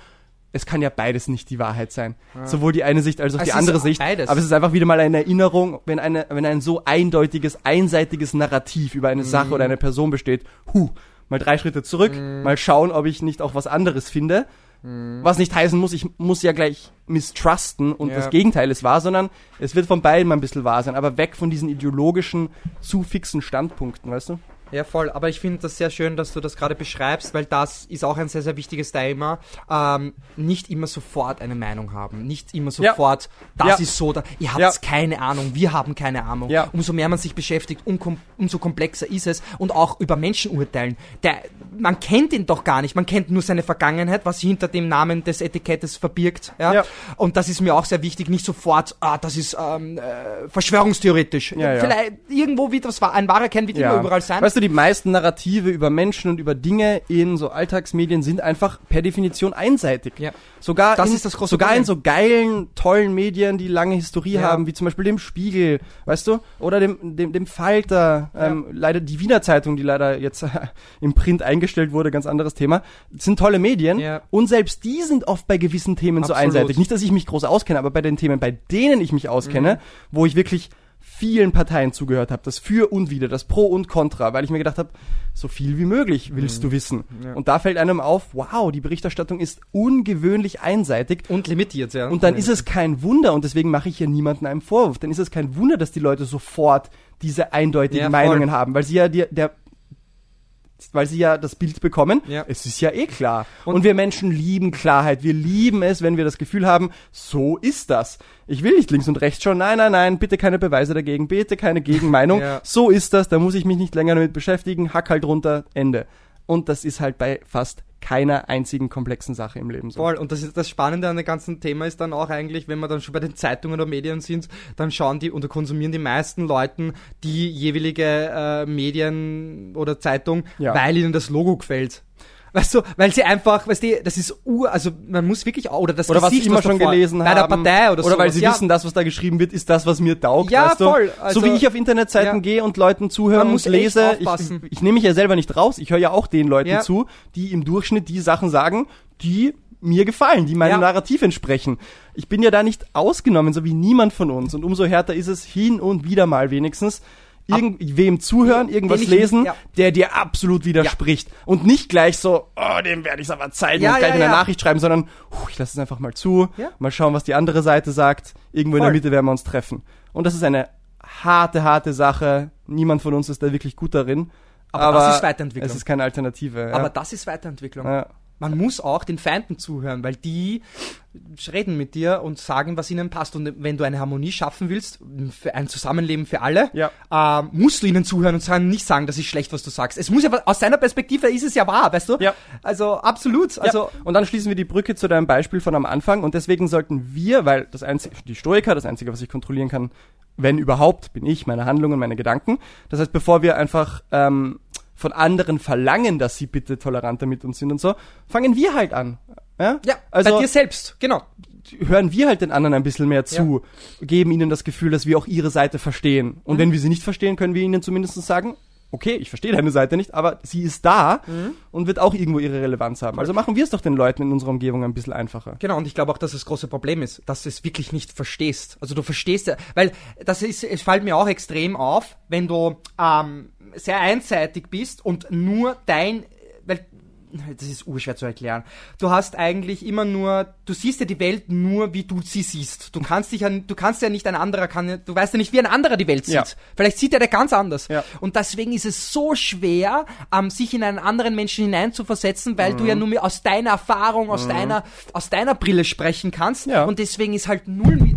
B: es kann ja beides nicht die Wahrheit sein. Sowohl die eine Sicht als auch
A: Es
B: die andere Sicht.
A: beides.
B: Aber es ist einfach wieder mal eine Erinnerung, wenn, eine, wenn ein so eindeutiges, einseitiges Narrativ über eine
A: Mhm.
B: Sache oder eine Person besteht, huh, mal drei Schritte zurück, mal schauen, ob ich nicht auch was anderes finde. Was nicht heißen muss, ich muss ja gleich misstrusten und
A: Ja.
B: das Gegenteil ist wahr, sondern es wird von beiden mal ein bisschen wahr sein, aber weg von diesen ideologischen, zu fixen Standpunkten, weißt du?
A: Ja, voll. Aber ich finde das sehr schön, dass du das gerade beschreibst, weil das ist auch ein sehr, sehr wichtiges Thema. Ähm, nicht immer sofort eine Meinung haben. Nicht immer
B: Ja.
A: sofort, das
B: Ja.
A: ist so, da, ihr habt
B: Ja.
A: keine Ahnung, wir haben keine Ahnung.
B: Ja.
A: Umso mehr man sich beschäftigt, umkom umso komplexer ist es. Und auch über Menschen urteilen. Der, man kennt ihn doch gar nicht. Man kennt nur seine Vergangenheit, was sich hinter dem Namen des Etikettes verbirgt. Ja?
B: Ja.
A: Und das ist mir auch sehr wichtig. Nicht sofort, ah, das ist ähm, äh, verschwörungstheoretisch.
B: Ja, ja.
A: Vielleicht irgendwo wird wahr. Ein wahrer Kern wird immer überall sein.
B: Weißt du, die meisten Narrative über Menschen und über Dinge in so Alltagsmedien sind einfach per Definition einseitig.
A: Ja.
B: Sogar,
A: Das
B: in,
A: ist das große
B: sogar in so geilen, tollen Medien, die lange Historie
A: Ja.
B: haben, wie zum Beispiel dem Spiegel, weißt du, oder dem, dem, dem Falter, ähm, leider die Wiener Zeitung, die leider jetzt [LAUGHS] im Print eingestellt wurde, ganz anderes Thema, Das sind tolle Medien
A: Ja.
B: und selbst die sind oft bei gewissen Themen so
A: Absolut.
B: einseitig. Nicht, dass ich mich groß auskenne, aber bei den Themen, bei denen ich mich auskenne,
A: Mhm.
B: wo ich wirklich vielen Parteien zugehört habe, das Für und Wider, das Pro und Contra, weil ich mir gedacht habe, so viel wie möglich willst du wissen.
A: Mhm. Ja.
B: Und da fällt einem auf, wow, die Berichterstattung ist ungewöhnlich einseitig.
A: Und limitiert, ja.
B: Und dann ist es kein Wunder, und deswegen mache ich hier niemanden einen Vorwurf, dann ist es kein Wunder, dass die Leute sofort diese eindeutigen
A: Ja.
B: Meinungen haben, weil sie ja die, der weil sie ja das Bild bekommen,
A: Ja.
B: es ist ja eh klar. Und,
A: Und-
B: wir Menschen lieben Klarheit. Wir lieben es, wenn wir das Gefühl haben, so ist das. Ich will nicht links und rechts schauen. Nein, nein, nein, bitte keine Beweise dagegen, bitte keine Gegenmeinung. [LAUGHS]
A: Ja.
B: So ist das, da muss ich mich nicht länger damit beschäftigen. Hack halt runter, Ende. Und das ist halt bei fast keiner einzigen komplexen Sache im Leben so.
A: Voll. Und das, ist, das Spannende an dem ganzen Thema ist dann auch eigentlich, wenn wir dann schon bei den Zeitungen oder Medien sind, dann schauen die oder konsumieren die meisten Leuten die jeweilige äh, Medien oder Zeitung,
B: Ja.
A: weil ihnen das Logo gefällt. Weißt du, weil sie einfach, weißt du, das ist ur, also man muss wirklich, oder das
B: Oder was sie
A: Gesicht,
B: immer schon gelesen
A: bei der Partei oder,
B: Oder weil sie
A: ja,
B: wissen, das, was da geschrieben wird, ist das, was mir taugt.
A: Ja,
B: weißt du?
A: voll. Also-
B: so wie ich auf Internetseiten
A: Ja.
B: gehe und Leuten zuhöre und lese.
A: aufpassen.
B: Ich, ich nehme mich ja selber nicht raus. Ich höre ja auch den Leuten
A: Ja.
B: zu, die im Durchschnitt die Sachen sagen, die mir gefallen, die meinem
A: Ja.
B: Narrativ entsprechen. Ich bin ja da nicht ausgenommen, so wie niemand von uns. Und umso härter ist es hin und wieder mal wenigstens, irgendwem zuhören, irgendwas lesen,
A: ja.
B: der dir absolut widerspricht. Und nicht gleich so, oh, dem werde ich es aber zeigen
A: Ja,
B: und gleich
A: ja,
B: eine
A: ja.
B: Nachricht schreiben, sondern huh, ich lasse es einfach mal zu,
A: Ja.
B: mal schauen, was die andere Seite sagt. Irgendwo in der
A: Voll.
B: Mitte werden wir uns treffen. Und das ist eine harte, harte Sache. Niemand von uns ist da wirklich gut darin.
A: Aber das ist Weiterentwicklung.
B: Es ist keine Alternative. Ja.
A: aber das ist Weiterentwicklung. Man muss auch den Feinden zuhören, weil die reden mit dir und sagen, was ihnen passt. Und wenn du eine Harmonie schaffen willst, für ein Zusammenleben für alle,
B: Ja.
A: ähm, musst du ihnen zuhören und sagen, nicht sagen, das ist schlecht, was du sagst. Es muss ja, aus seiner Perspektive ist es ja wahr, weißt du?
B: Ja.
A: Also absolut. Also
B: ja. Und dann schließen wir die Brücke zu deinem Beispiel von am Anfang. Und deswegen sollten wir, weil das einzige, die Stoiker, das Einzige, was ich kontrollieren kann, wenn überhaupt, bin ich, meine Handlungen, meine Gedanken. Das heißt, bevor wir einfach ähm, von anderen verlangen, dass sie bitte toleranter mit uns sind und so, fangen wir halt an. Ja,
A: ja,
B: also
A: bei dir selbst, genau.
B: hören wir halt den anderen ein bisschen mehr zu, geben ihnen das Gefühl, dass wir auch ihre Seite verstehen. Und wenn wir sie nicht verstehen, können wir ihnen zumindest sagen, okay, ich verstehe deine Seite nicht, aber sie ist da und wird auch irgendwo ihre Relevanz haben. Also machen wir es doch den Leuten in unserer Umgebung ein bisschen einfacher.
A: Genau, und ich glaube auch, dass das große Problem ist, dass du es wirklich nicht verstehst. Also du verstehst ja, weil das ist, es fällt mir auch extrem auf, wenn du ähm, sehr einseitig bist und nur dein, [LAUGHS] das ist urschwer zu erklären. Du hast eigentlich immer nur, du siehst ja die Welt nur, wie du sie siehst. Du kannst dich ja, du kannst ja nicht ein anderer kann, du weißt ja nicht, wie ein anderer die Welt sieht.
B: Ja.
A: Vielleicht sieht er der ganz anders.
B: Ja.
A: Und deswegen ist es so schwer, ähm, sich in einen anderen Menschen hineinzuversetzen, weil du ja
B: Mhm.
A: nur mehr aus deiner Erfahrung, aus deiner, aus deiner Brille sprechen kannst.
B: Ja.
A: Und deswegen ist halt null,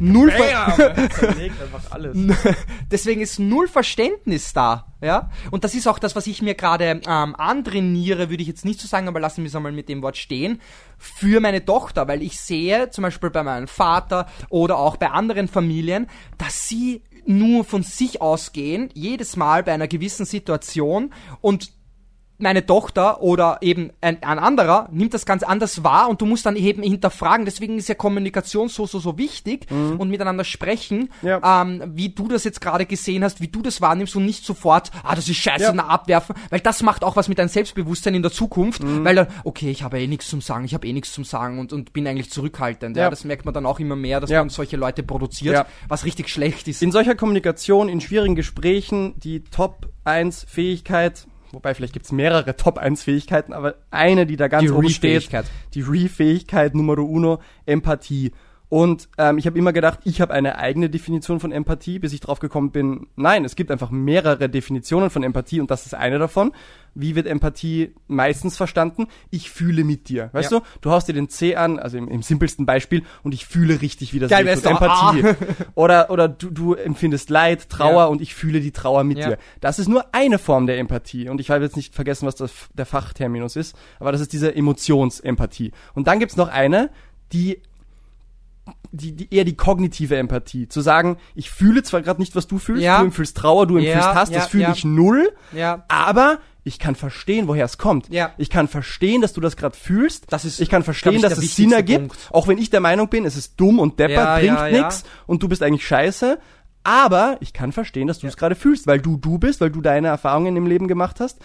A: null, Ver [LAUGHS] [LAUGHS] deswegen ist null Verständnis da, ja. Und das ist auch das, was ich mir gerade ähm, antrainiere, würde ich jetzt nicht so sagen, aber lassen wir es einmal mit dem Wort stehen, für meine Tochter, weil ich sehe, zum Beispiel bei meinem Vater oder auch bei anderen Familien, dass sie nur von sich ausgehen, jedes Mal bei einer gewissen Situation und meine Tochter oder eben ein, ein anderer nimmt das ganz anders wahr und du musst dann eben hinterfragen. Deswegen ist ja Kommunikation so, so, so wichtig und miteinander sprechen,
B: Mhm. Ja.
A: ähm, wie du das jetzt gerade gesehen hast, wie du das wahrnimmst und nicht sofort, ah, das ist scheiße,
B: Ja.
A: na, abwerfen, weil das macht auch was mit deinem Selbstbewusstsein in der Zukunft,
B: Mhm.
A: weil dann, okay, ich habe eh nichts zum Sagen, ich habe eh nichts zum Sagen und, und bin eigentlich zurückhaltend. Ja.
B: Ja.
A: das merkt man dann auch immer mehr, dass man solche Leute produziert, was richtig schlecht ist.
B: In solcher Kommunikation, in schwierigen Gesprächen, die Top 1 Fähigkeit, wobei vielleicht gibt's mehrere Top-1-Fähigkeiten, aber eine, die da ganz
A: Die
B: oben steht, die Re-Fähigkeit Numero uno, Empathie. Und ähm, ich habe immer gedacht, ich habe eine eigene Definition von Empathie, bis ich drauf gekommen bin, nein, es gibt einfach mehrere Definitionen von Empathie und das ist eine davon. Wie wird Empathie meistens verstanden? Ich fühle mit dir. Weißt
A: Ja.
B: du, du haust dir den C an, also im, im simpelsten Beispiel, und ich fühle richtig, wie das
A: Geil doch.
B: Empathie.
A: Ah. [LAUGHS]
B: Oder, oder du, du empfindest Leid, Trauer
A: Ja.
B: und ich fühle die Trauer mit
A: Ja.
B: dir. Das ist nur eine Form der Empathie. Und ich habe jetzt nicht vergessen, was das, der Fachterminus ist, aber das ist diese Emotionsempathie. Und dann gibt's noch eine, die die, die eher die kognitive Empathie. Zu sagen, ich fühle zwar gerade nicht, was du fühlst,
A: Ja.
B: du empfühlst Trauer, du
A: Ja,
B: empfühlst Hass,
A: ja,
B: das fühle
A: ja.
B: ich null,
A: Ja.
B: aber ich kann verstehen, woher es kommt.
A: Ja.
B: Ich kann verstehen, dass du das gerade fühlst.
A: Das ist,
B: ich kann verstehen,
A: ich,
B: dass es Sinn ergibt,
A: Punkt.
B: auch wenn ich der Meinung bin, es ist dumm und deppert,
A: Ja,
B: bringt
A: ja, ja.
B: nix und du bist eigentlich scheiße. Aber ich kann verstehen, dass du es gerade fühlst, weil du du bist, weil du deine Erfahrungen im Leben gemacht hast.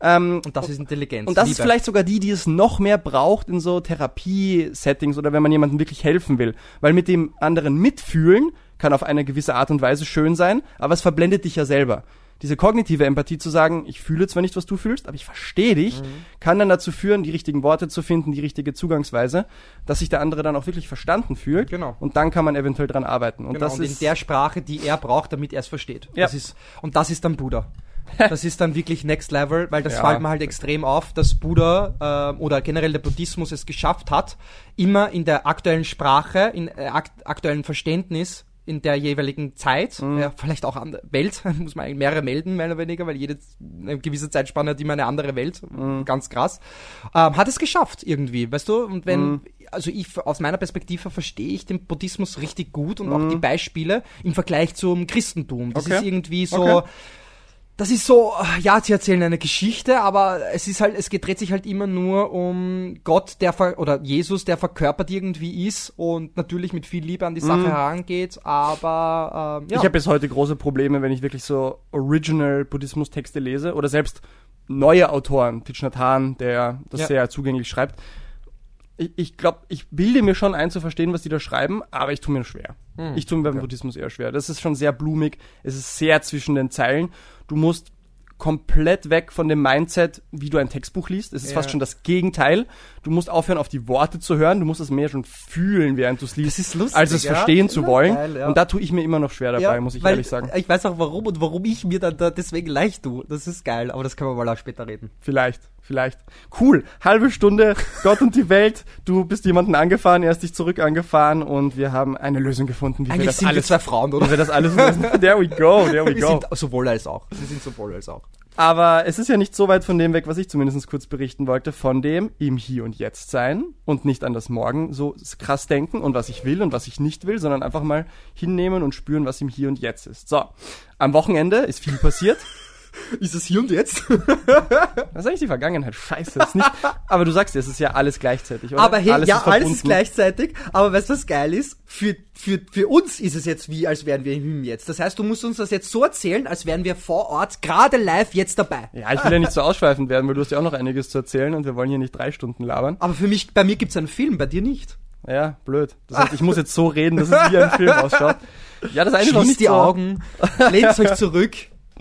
B: Ähm,
A: Und das ist Intelligenz.
B: und das ist
A: Liebe.
B: vielleicht sogar die, die es noch mehr braucht in so Therapie-Settings oder wenn man jemandem wirklich helfen will. Weil mit dem anderen mitfühlen kann auf eine gewisse Art und Weise schön sein, aber es verblendet dich ja selber. Diese kognitive Empathie zu sagen, ich fühle zwar nicht, was du fühlst, aber ich verstehe dich,
A: Mhm.
B: kann dann dazu führen, die richtigen Worte zu finden, die richtige Zugangsweise, dass sich der andere dann auch wirklich verstanden fühlt.
A: Genau.
B: Und dann kann man eventuell dran arbeiten. Und
A: Genau,
B: das
A: und in
B: ist
A: der Sprache, die er braucht, damit er es versteht.
B: Ja.
A: Das ist, und das ist dann Buddha. [LAUGHS] Das ist dann wirklich Next Level, weil das
B: Ja.
A: fällt mir halt extrem auf, dass Buddha äh, oder generell der Buddhismus es geschafft hat, immer in der aktuellen Sprache, in äh, akt aktuellen Verständnis in der jeweiligen Zeit,
B: Mhm.
A: ja, vielleicht auch an der Welt, [LAUGHS] muss man eigentlich mehrere melden, mehr oder weniger, weil jede eine gewisse Zeitspanne hat immer eine andere Welt,
B: Mhm.
A: ganz krass, ähm, hat es geschafft irgendwie, weißt du, und wenn,
B: Mhm.
A: also ich, aus meiner Perspektive verstehe ich den Buddhismus richtig gut und
B: Mhm.
A: auch die Beispiele im Vergleich zum Christentum. Das
B: Okay.
A: ist irgendwie so,
B: Okay.
A: Das ist so, ja, sie erzählen eine Geschichte, aber es ist halt, es dreht sich halt immer nur um Gott, der ver oder Jesus, der verkörpert irgendwie ist und natürlich mit viel Liebe an die Sache herangeht, aber ähm, ja.
B: Ich habe bis heute große Probleme, wenn ich wirklich so Original Buddhismus-Texte lese oder selbst neue Autoren, Thich Nhat Hanh, der das
A: Ja.
B: sehr zugänglich schreibt. Ich, ich glaube, ich bilde mir schon ein zu verstehen, was die da schreiben, aber ich tue mir schwer.
A: Hm,
B: Ich tue mir beim Buddhismus eher schwer. Das ist schon sehr blumig, es ist sehr zwischen den Zeilen. Du musst komplett weg von dem Mindset, wie du ein Textbuch liest. Es ist
A: Ja.
B: fast schon das Gegenteil. Du musst aufhören, auf die Worte zu hören. Du musst es mehr schon fühlen, während du es liest,
A: Das ist lustig,
B: als es
A: ja.
B: verstehen zu wollen.
A: geil, ja.
B: Und da tue ich mir immer noch schwer dabei, muss ich
A: weil
B: ehrlich sagen.
A: Ich weiß auch warum und warum ich mir dann da deswegen leicht tue. Das ist geil, aber das können wir mal auch später reden.
B: Vielleicht, vielleicht. Cool. Halbe Stunde, Gott und die Welt. Du bist jemanden angefahren, er ist dich zurück angefahren und wir haben eine Lösung gefunden, wie wir
A: Eigentlich
B: das
A: sind wir
B: alles,
A: zwei Frauen,
B: wie
A: oder?
B: wir das alles lösen. [LAUGHS] There we go, there we
A: Wir
B: go.
A: sind sowohl als auch. Wir sind sowohl als auch.
B: Aber es ist ja nicht so weit von dem weg, was ich zumindest kurz berichten wollte, von dem im Hier und Jetzt sein und nicht an das Morgen so krass denken und was ich will und was ich nicht will, sondern einfach mal hinnehmen und spüren, was im Hier und Jetzt ist. So, am Wochenende ist viel passiert.
A: Ist es hier und jetzt? [LAUGHS]
B: Das ist eigentlich die Vergangenheit. Scheiße, ist nicht. [LAUGHS] Aber du sagst ja, es ist ja alles gleichzeitig, oder?
A: Aber hey, ja, alles ist gleichzeitig. Aber weißt du, was geil ist? Für, für, für uns ist es jetzt wie, als wären wir im Jetzt. Das heißt, du musst uns das jetzt so erzählen, als wären wir vor Ort, gerade live jetzt dabei.
B: Ja, ich will ja nicht so ausschweifend werden, weil du hast ja auch noch einiges zu erzählen und wir wollen hier nicht drei Stunden labern.
A: Aber für mich, bei mir gibt's einen Film, bei dir nicht.
B: Ja, blöd. Das heißt, ich muss jetzt so reden, dass es wie ein Film ausschaut. [LAUGHS] Ja, das eine ist
A: Schließt
B: nicht
A: die
B: so.
A: Augen, lehnt euch zurück.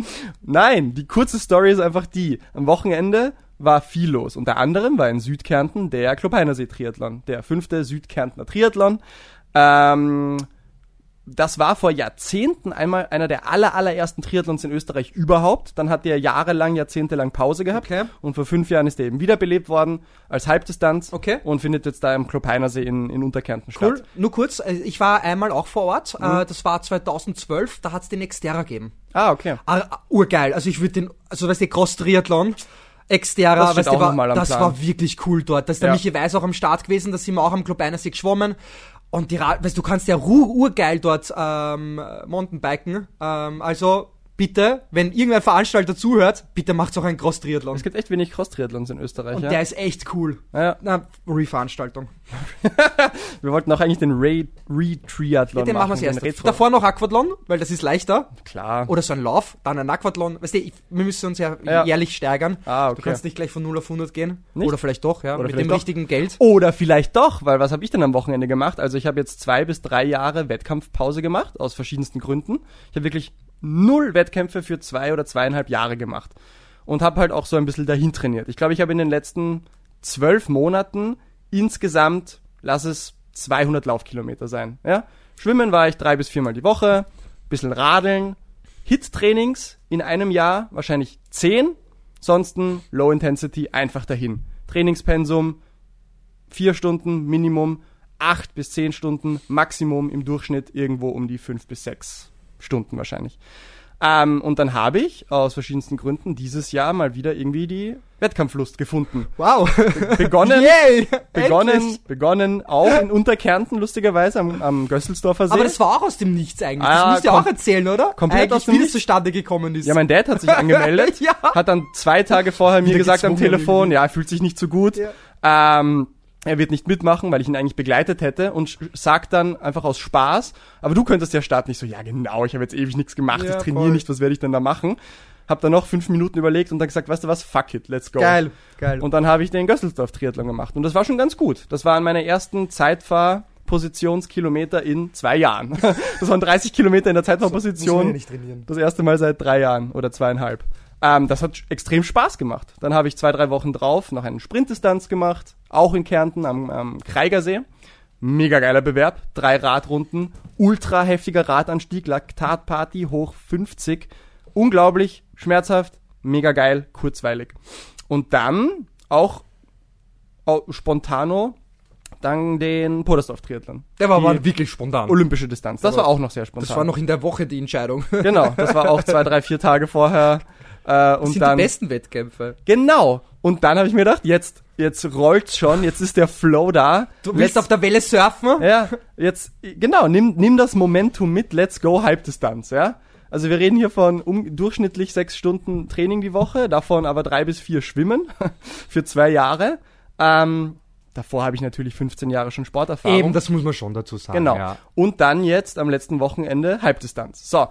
A: [LAUGHS]
B: Nein, die kurze Story ist einfach die. Am Wochenende war viel los. Unter anderem war in Südkärnten der Klopeinersee Triathlon, der fünfte Südkärntner Triathlon. Ähm, das war vor Jahrzehnten einmal einer der aller, allerersten Triathlons in Österreich überhaupt. Dann hat der jahrelang, jahrzehntelang Pause gehabt.
A: Okay.
B: Und vor fünf Jahren ist er eben wiederbelebt worden als Halbdistanz.
A: Okay.
B: Und findet jetzt da im Klopeinersee in, in Unterkärnten
A: Cool.
B: statt.
A: Nur kurz, äh, ich war einmal auch vor Ort. Äh, das war 2012, da hat's den Xterra gegeben.
B: Ah, okay.
A: Ah, ah, urgeil. Also ich würde den, also weißt du, Cross-Triathlon, Xterra,
B: Das
A: weißt du,
B: auch
A: war,
B: am
A: das
B: Plan.
A: war wirklich cool dort. Da ist der
B: Ja.
A: Michi Weiß auch am Start gewesen, da sind wir auch am Klopeinersee geschwommen. Und die, Ra- weißt du, kannst ja ur urgeil dort ähm, Mountainbiken. Ähm, also bitte, wenn irgendein Veranstalter zuhört, bitte macht's auch einen Cross-Triathlon.
B: Es gibt echt wenig Cross-Triathlons in Österreich.
A: Und
B: ja?
A: der ist echt cool.
B: ja.
A: Na, Re-Veranstaltung. [LAUGHS]
B: Wir wollten auch eigentlich den Re- Re-Triathlon
A: Den machen wir
B: machen.
A: erst.
B: den Retro.
A: Davor noch Aquathlon, weil das ist leichter.
B: Klar.
A: Oder so ein Lauf, dann ein Aquathlon. Weißt du, ich, wir müssen uns ja,
B: Ja.
A: jährlich steigern.
B: Ah, okay.
A: Du kannst nicht gleich von 0 auf 100 gehen.
B: Nicht?
A: Oder vielleicht doch, ja,
B: Oder
A: mit dem
B: doch.
A: richtigen Geld.
B: Oder vielleicht doch, weil was habe ich denn am Wochenende gemacht? Also ich habe jetzt zwei bis drei Jahre Wettkampfpause gemacht, aus verschiedensten Gründen. Ich habe wirklich null Wettkämpfe für zwei oder zweieinhalb Jahre gemacht. und habe halt auch so ein bisschen dahin trainiert. Ich glaube, ich habe in den letzten zwölf Monaten insgesamt, lass es 200 Laufkilometer sein. Ja? Schwimmen war ich drei bis viermal die Woche, bisschen Radeln, Hit-Trainings in einem Jahr wahrscheinlich zehn, sonst Low Intensity einfach dahin. Trainingspensum vier Stunden Minimum, acht bis zehn Stunden Maximum im Durchschnitt irgendwo um die fünf bis sechs Stunden wahrscheinlich. Ähm, und dann habe ich aus verschiedensten Gründen dieses Jahr mal wieder irgendwie die Wettkampflust gefunden.
A: Wow.
B: Begonnen,
A: Yay!
B: begonnen,
A: Endlich.
B: begonnen auch in Unterkärnten, lustigerweise, am, am Gösselsdorfer See.
A: Aber das war auch aus dem Nichts eigentlich.
B: Ah,
A: Das musst du ja auch erzählen, oder?
B: komplett
A: eigentlich,
B: aus dem Nichts.
A: zustande gekommen ist.
B: ja, mein Dad hat sich [LAUGHS] angemeldet,
A: Ja.
B: hat dann zwei Tage vorher mir
A: Wieder
B: gesagt am Telefon,
A: irgendwie.
B: ja, er fühlt sich nicht so gut. Ähm, er wird nicht mitmachen, weil ich ihn eigentlich begleitet hätte und sagt dann einfach aus Spaß, aber du könntest ja starten. Ich so, ja genau, ich habe jetzt ewig nichts gemacht,
A: Ja,
B: ich trainiere
A: voll.
B: nicht, was werde ich denn da machen? Hab dann noch fünf Minuten überlegt und dann gesagt, weißt du was, fuck it, let's go.
A: Geil, geil.
B: Und dann habe ich den Gösselsdorf-Triathlon gemacht. Und das war schon ganz gut. Das waren meine ersten Zeitfahrpositionskilometer in zwei Jahren. [LAUGHS] Das waren 30 Kilometer in der Zeitfahrposition.
A: trainieren.
B: Das erste Mal seit drei Jahren oder zweieinhalb. Ähm, das hat extrem Spaß gemacht. Dann habe ich zwei, drei Wochen drauf noch eine Sprintdistanz gemacht, auch in Kärnten am, am Kreigersee. Mega geiler Bewerb. Drei Radrunden, ultra heftiger Radanstieg, Laktatparty hoch 50. Unglaublich, schmerzhaft, mega geil, kurzweilig. Und dann auch oh, spontano dann den Podersdorf-Triathlon.
A: Der war aber wirklich spontan.
B: Olympische Distanz. Das war auch noch sehr spontan.
A: Das war noch in der Woche die Entscheidung.
B: Genau, das war auch zwei, drei, vier Tage vorher. Äh,
A: Das
B: und
A: sind
B: dann
A: die besten Wettkämpfe.
B: genau. Und dann habe ich mir gedacht, jetzt jetzt rollt's schon, jetzt ist der Flow da.
A: Du willst
B: Let's-
A: auf der Welle surfen?
B: ja, jetzt genau, nimm nimm das Momentum mit, let's go Halbdistanz, ja? Also wir reden hier von um, durchschnittlich sechs Stunden Training die Woche, davon aber drei bis vier Schwimmen [LAUGHS] für zwei Jahre. Ähm, davor habe ich natürlich 15 Jahre schon Sporterfahrung.
A: Eben, das muss man schon dazu sagen.
B: Genau.
A: Ja.
B: Und dann jetzt am letzten Wochenende Halbdistanz. So,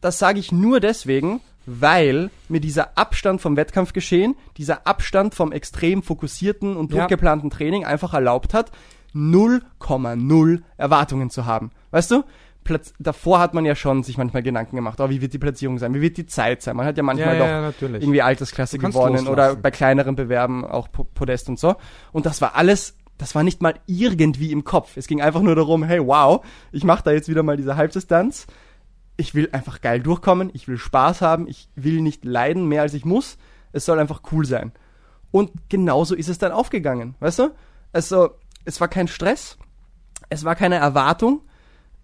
B: das sage ich nur deswegen, weil mir dieser Abstand vom Wettkampfgeschehen, dieser Abstand vom extrem fokussierten und
A: Ja.
B: durchgeplanten Training einfach erlaubt hat, 0,0 Erwartungen zu haben. Weißt du? Platz, davor hat man ja schon sich manchmal Gedanken gemacht, oh, wie wird die Platzierung sein, wie wird die Zeit sein. Man hat ja manchmal
A: Ja,
B: doch
A: ja,
B: irgendwie Altersklasse gewonnen oder bei kleineren Bewerben auch Po- Podest und so. Und das war alles, das war nicht mal irgendwie im Kopf. Es ging einfach nur darum, hey, wow, ich mache da jetzt wieder mal diese Halbdistanz. Ich will einfach geil durchkommen, ich will Spaß haben, ich will nicht leiden mehr als ich muss. Es soll einfach cool sein. Und genauso ist es dann aufgegangen, weißt du? Also, es war kein Stress, es war keine Erwartung,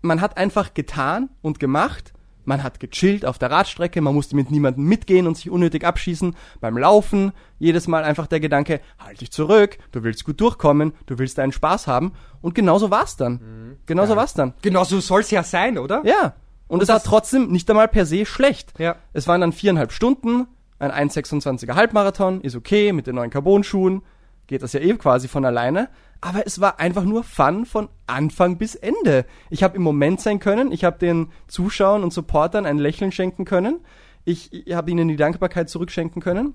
B: man hat einfach getan und gemacht. Man hat gechillt auf der Radstrecke, man musste mit niemandem mitgehen und sich unnötig abschießen. Beim Laufen jedes Mal einfach der Gedanke, halt dich zurück, du willst gut durchkommen, du willst deinen Spaß haben. Und genauso war's dann. Genauso war's dann.
A: Genau so soll's ja sein, oder?
B: Ja. Und, es war trotzdem nicht einmal per se schlecht.
A: Ja.
B: Es waren dann viereinhalb Stunden, ein 1,26er Halbmarathon, ist okay, mit den neuen Carbon-Schuhen geht das ja eh quasi von alleine. Aber es war einfach nur Fun von Anfang bis Ende. Ich habe im Moment sein können, ich habe den Zuschauern und Supportern ein Lächeln schenken können, ich, ich habe ihnen die Dankbarkeit zurückschenken können.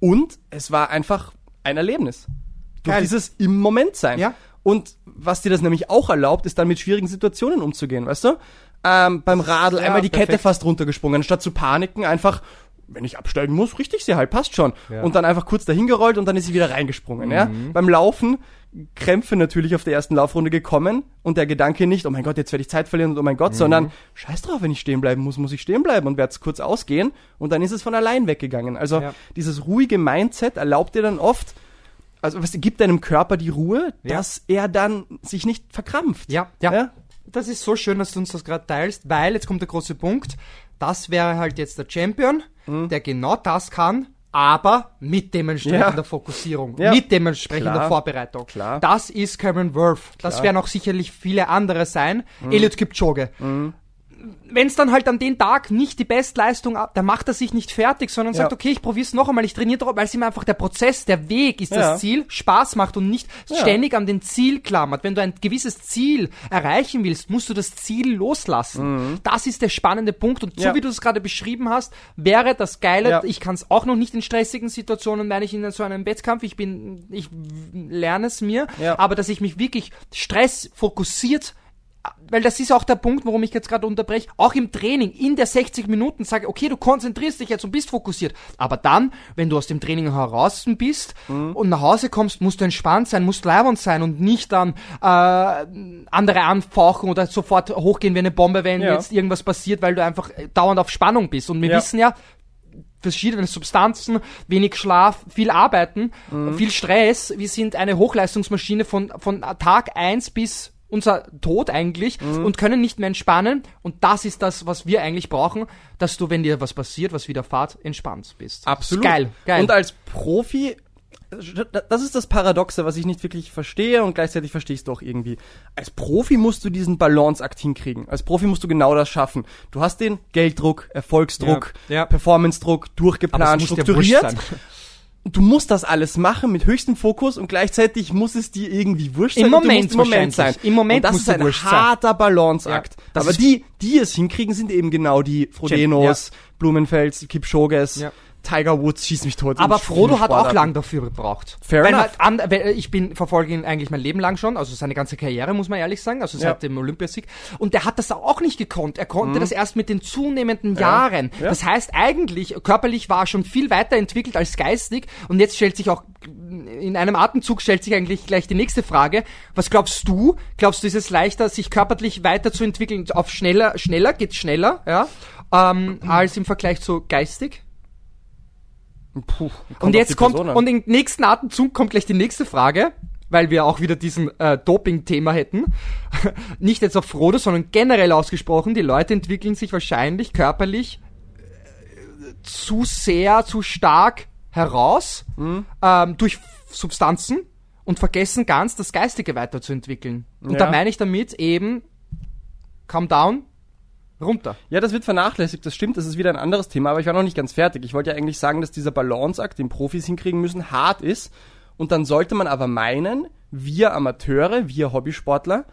B: Und es war einfach ein Erlebnis. Durch
A: Geil.
B: dieses im Moment sein.
A: Ja.
B: Und was dir das nämlich auch erlaubt, ist dann mit schwierigen Situationen umzugehen, weißt du? Ähm, beim Radl
A: Ja,
B: einmal die Kette
A: perfekt.
B: fast runtergesprungen, anstatt zu paniken, einfach, wenn ich absteigen muss, richtig sie halt, passt schon.
A: Ja.
B: Und dann einfach kurz dahin gerollt und dann ist sie wieder reingesprungen, ja?
A: Mhm.
B: Beim Laufen, Krämpfe natürlich auf der ersten Laufrunde gekommen und der Gedanke nicht, oh mein Gott, jetzt werde ich Zeit verlieren und oh mein
A: Mhm.
B: Gott, sondern scheiß drauf, wenn ich stehen bleiben muss, muss ich stehen bleiben und werde es kurz ausgehen und dann ist es von allein weggegangen. Also
A: Ja.
B: dieses ruhige Mindset erlaubt dir dann oft, also was gibt deinem Körper die Ruhe,
A: Ja.
B: dass er dann sich nicht verkrampft.
A: Ja, ja.
B: Ja?
A: Das ist so schön, dass du uns das gerade teilst, weil jetzt kommt der große Punkt. Das wäre halt jetzt der Champion,
B: Mhm.
A: der genau das kann, aber mit dementsprechender
B: Ja.
A: Fokussierung,
B: Ja.
A: mit dementsprechender
B: Klar.
A: Vorbereitung.
B: Klar.
A: Das ist Cameron Worth. Das
B: Klar. Mhm.
A: werden auch sicherlich viele andere sein. Elliot Kipchoge. Wenn es dann halt an den Tag nicht die Bestleistung ab, dann macht er sich nicht fertig, sondern sagt,
B: Ja.
A: okay, ich probier's noch einmal, ich trainiere drauf, weil es ihm einfach der Prozess, der Weg ist
B: Ja.
A: das Ziel, Spaß macht und nicht
B: Ja.
A: ständig an den Ziel klammert. Wenn du ein gewisses Ziel erreichen willst, musst du das Ziel loslassen. Das ist der spannende Punkt. Und so
B: Mhm.
A: Wie du es gerade beschrieben hast, wäre das Geile, ich kann es auch noch nicht in stressigen Situationen, wenn ich in so einem Wettkampf, ich bin, ich lerne es mir, aber dass ich mich wirklich stressfokussiert weil das ist auch der Punkt, warum ich jetzt gerade unterbreche, auch im Training, in der 60 Minuten sage, okay, du konzentrierst dich jetzt und bist fokussiert. Aber dann, wenn du aus dem Training heraus bist
B: Mhm.
A: und nach Hause kommst, musst du entspannt sein, musst leibend sein und nicht dann äh, andere anfauchen oder sofort hochgehen wie eine Bombe, wenn
B: Ja.
A: jetzt irgendwas passiert, weil du einfach äh, dauernd auf Spannung bist. Und wir
B: Ja.
A: wissen ja, verschiedene Substanzen, wenig Schlaf, viel Arbeiten,
B: Mhm.
A: viel Stress. Wir sind eine Hochleistungsmaschine von, von Tag eins bis unser Tod eigentlich
B: Mhm.
A: und können nicht mehr entspannen. Und das ist das, was wir eigentlich brauchen, dass du, wenn dir was passiert, was widerfahrt, entspannt bist.
B: Absolut.
A: Geil, geil.
B: Und als Profi, das ist das Paradoxe, was ich nicht wirklich verstehe und gleichzeitig verstehe ich es doch irgendwie. Als Profi musst du diesen Balanceakt hinkriegen. Als Profi musst du genau das schaffen. Du hast den Gelddruck, Erfolgsdruck,
A: Ja, ja.
B: Performance-Druck, durchgeplant, strukturiert. [LAUGHS] du musst das alles machen mit höchstem Fokus und gleichzeitig muss es dir irgendwie wurscht
A: Im
B: sein. und
A: Moment
B: im Moment sein.
A: Im Moment
B: und das ist ein
A: sein.
B: harter Balanceakt.
A: Ja,
B: Aber die, die es hinkriegen, sind eben genau die Frodenos, Blumenfels, Kipchoges,
A: Ja.
B: Tiger Woods, schieß mich tot.
A: Aber Frodo hat auch lang dafür gebraucht.
B: Fair
A: weil
B: enough.
A: weil ich bin, verfolge ihn eigentlich mein Leben lang schon, also seine ganze Karriere, muss man ehrlich sagen, also seit
B: Ja.
A: dem Olympiasieg. Und der hat das auch nicht gekonnt. Er konnte das erst mit den zunehmenden
B: Ja.
A: Jahren.
B: Ja.
A: Das heißt, eigentlich, körperlich war er schon viel weiterentwickelt als geistig. Und jetzt stellt sich auch, in einem Atemzug stellt sich eigentlich gleich die nächste Frage. Was glaubst du? Glaubst du, ist es leichter, sich körperlich weiterzuentwickeln, auf schneller, schneller, geht schneller, ja, ähm, als im Vergleich zu geistig?
B: Puh,
A: Und jetzt kommt,
B: Person
A: und im nächsten Atemzug kommt gleich die nächste Frage, weil wir auch wieder diesen äh, Doping-Thema hätten. [LAUGHS] Nicht jetzt auf Frodo, sondern generell ausgesprochen, die Leute entwickeln sich wahrscheinlich körperlich äh, zu sehr, zu stark heraus
B: Mhm.
A: ähm, durch Substanzen und vergessen ganz, das Geistige weiterzuentwickeln. Und
B: Ja.
A: da meine ich damit eben, calm down, runter.
B: Ja, das wird vernachlässigt, das stimmt, das ist wieder ein anderes Thema, aber ich war noch nicht ganz fertig. Ich wollte ja eigentlich sagen, dass dieser Balanceakt, den Profis hinkriegen müssen, hart ist. Und dann sollte man aber meinen, wir Amateure, wir Hobbysportler,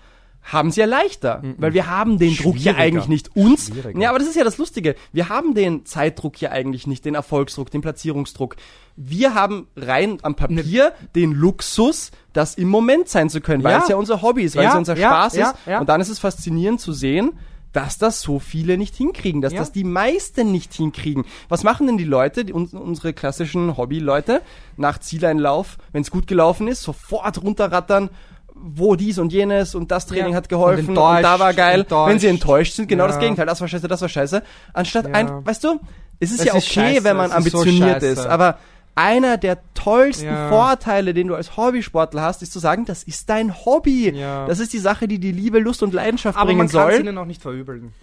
B: haben es ja leichter, weil wir haben den Druck ja eigentlich nicht uns. Ja, aber das ist ja das Lustige. Wir haben den Zeitdruck ja eigentlich nicht, den Erfolgsdruck, den Platzierungsdruck. Wir haben rein am Papier den Luxus, das im Moment sein zu können, weil
A: Ja.
B: es ja unser Hobby ist, weil
A: Ja,
B: es unser Spaß
A: ja,
B: ist. Und dann ist es faszinierend zu sehen, dass das so viele nicht hinkriegen, dass
A: Ja.
B: das die meisten nicht hinkriegen. Was machen denn die Leute, die, uns, unsere klassischen Hobbyleute, nach Zieleinlauf, wenn es gut gelaufen ist, sofort runterrattern, wo dies und jenes und das Training
A: Ja.
B: hat geholfen
A: Und
B: und, da war geil.
A: enttäuscht.
B: Wenn sie enttäuscht sind, genau das
A: Ja.
B: Gegenteil, das war scheiße, das war scheiße. Anstatt ein, weißt du, es ist
A: Es
B: ja
A: ist
B: okay,
A: scheiße,
B: wenn man
A: es ist so
B: ambitioniert ist, aber einer der tollsten
A: Ja.
B: Vorteile, den du als Hobbysportler hast, ist zu sagen, das ist dein Hobby.
A: Ja.
B: Das ist die Sache, die die Liebe, Lust und Leidenschaft
A: Aber
B: bringen
A: man kann es
B: soll.
A: ihnen auch nicht verübeln.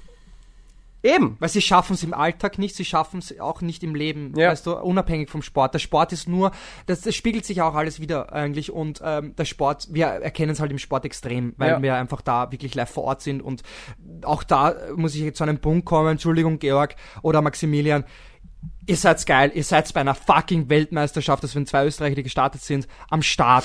B: Eben.
A: Weil sie schaffen es im Alltag nicht, sie schaffen es auch nicht im Leben,
B: Ja.
A: weißt du, unabhängig vom Sport. Der Sport ist nur, das, das spiegelt sich auch alles wieder eigentlich und ähm, der Sport, wir erkennen es halt im Sport extrem, weil
B: Ja.
A: wir einfach da wirklich live vor Ort sind und auch da muss ich jetzt zu einem Punkt kommen, Entschuldigung Georg oder Maximilian, ihr seid geil, ihr seid bei einer fucking Weltmeisterschaft, das sind zwei Österreicher, die gestartet sind, am Start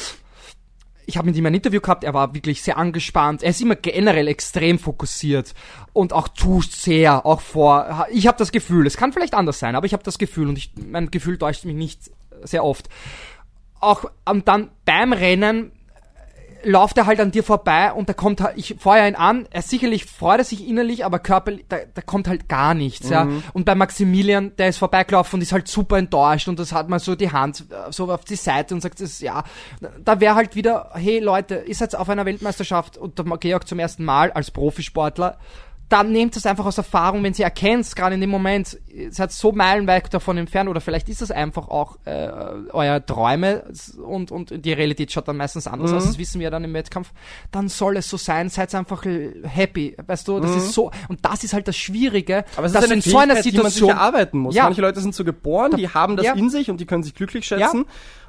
A: ich habe mit ihm ein Interview gehabt, er war wirklich sehr angespannt. Er ist immer generell extrem fokussiert und auch zu sehr, auch vor. Ich habe das Gefühl, es kann vielleicht anders sein, aber ich habe das Gefühl und ich, mein Gefühl täuscht mich nicht sehr oft. Auch und dann beim Rennen läuft er halt an dir vorbei und da kommt halt, ich feuer ihn an, er sicherlich freut er sich innerlich, aber körperlich, da, da kommt halt gar nichts, ja. Und bei Maximilian, der ist vorbeigelaufen und ist halt super enttäuscht und das hat mal so die Hand äh, so auf die Seite und sagt, das, ja, da wäre halt wieder, hey Leute, ihr seid auf einer Weltmeisterschaft und der Georg zum ersten Mal als Profisportler, dann nehmt es einfach aus Erfahrung, wenn sie erkennt, gerade in dem Moment, ihr seid so meilenweit davon entfernt oder vielleicht ist es einfach auch äh, euer Träume und, und die Realität schaut dann meistens anders
B: Mhm.
A: aus, das wissen wir dann im Wettkampf, dann soll es so sein, seid einfach happy, weißt du, das ist so, und das ist halt das Schwierige,
B: Mhm. Aber es
A: dass
B: ist eine
A: in so einer
B: Fähigkeit, die man sich
A: Situation,
B: erarbeiten muss.
A: Ja.
B: Manche Leute sind so geboren, die haben das
A: ja.
B: in sich und die können sich glücklich schätzen.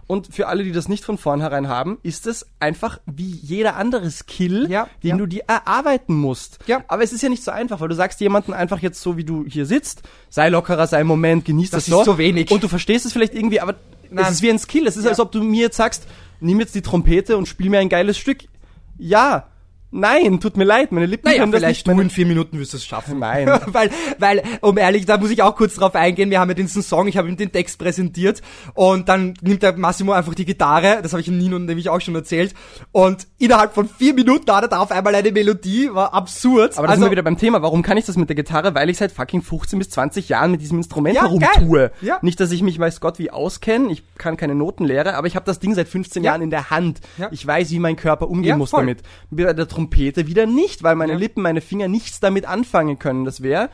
B: Und für alle, die das nicht von vornherein haben, ist es einfach wie jeder andere Skill,
A: Ja,
B: den
A: ja.
B: du dir erarbeiten musst.
A: Ja.
B: Aber es ist ja nicht so einfach, weil du sagst jemanden einfach jetzt so, wie du hier sitzt, sei lockerer, sei im Moment, genieß
A: Das
B: das,
A: ist
B: so.
A: so wenig.
B: Und du verstehst es vielleicht irgendwie, aber
A: Nein.
B: es ist wie ein Skill. Es ist,
A: Ja.
B: als ob du mir jetzt sagst, nimm jetzt die Trompete und spiel mir ein geiles Stück. Ja, Nein, tut mir leid, meine Lippen
A: Naja,
B: können das
A: vielleicht
B: nicht.
A: du in vier Minuten wirst du es schaffen.
B: Nein. [LAUGHS]
A: weil, weil, um ehrlich, da muss ich auch kurz drauf eingehen. Wir haben ja diesen Song, ich habe ihm den Text präsentiert und dann nimmt der Massimo einfach die Gitarre, das habe ich ihm Nino nämlich auch schon erzählt und innerhalb von vier Minuten hat er da auf einmal eine Melodie, war absurd.
B: Aber da sind wir wieder beim Thema. Warum kann ich das mit der Gitarre? Weil ich seit fucking 15 bis 20 Jahren mit diesem Instrument
A: Ja,
B: herumtue.
A: Ja.
B: Nicht, dass ich mich weiß Gott wie auskenne. Ich kann keine Notenlehre, aber ich habe das Ding seit 15
A: Ja.
B: Jahren in der Hand.
A: Ja.
B: Ich weiß, wie mein Körper umgehen
A: Ja,
B: muss
A: voll.
B: damit. Trompete wieder nicht, weil meine
A: Ja.
B: Lippen, meine Finger nichts damit anfangen können. Das wäre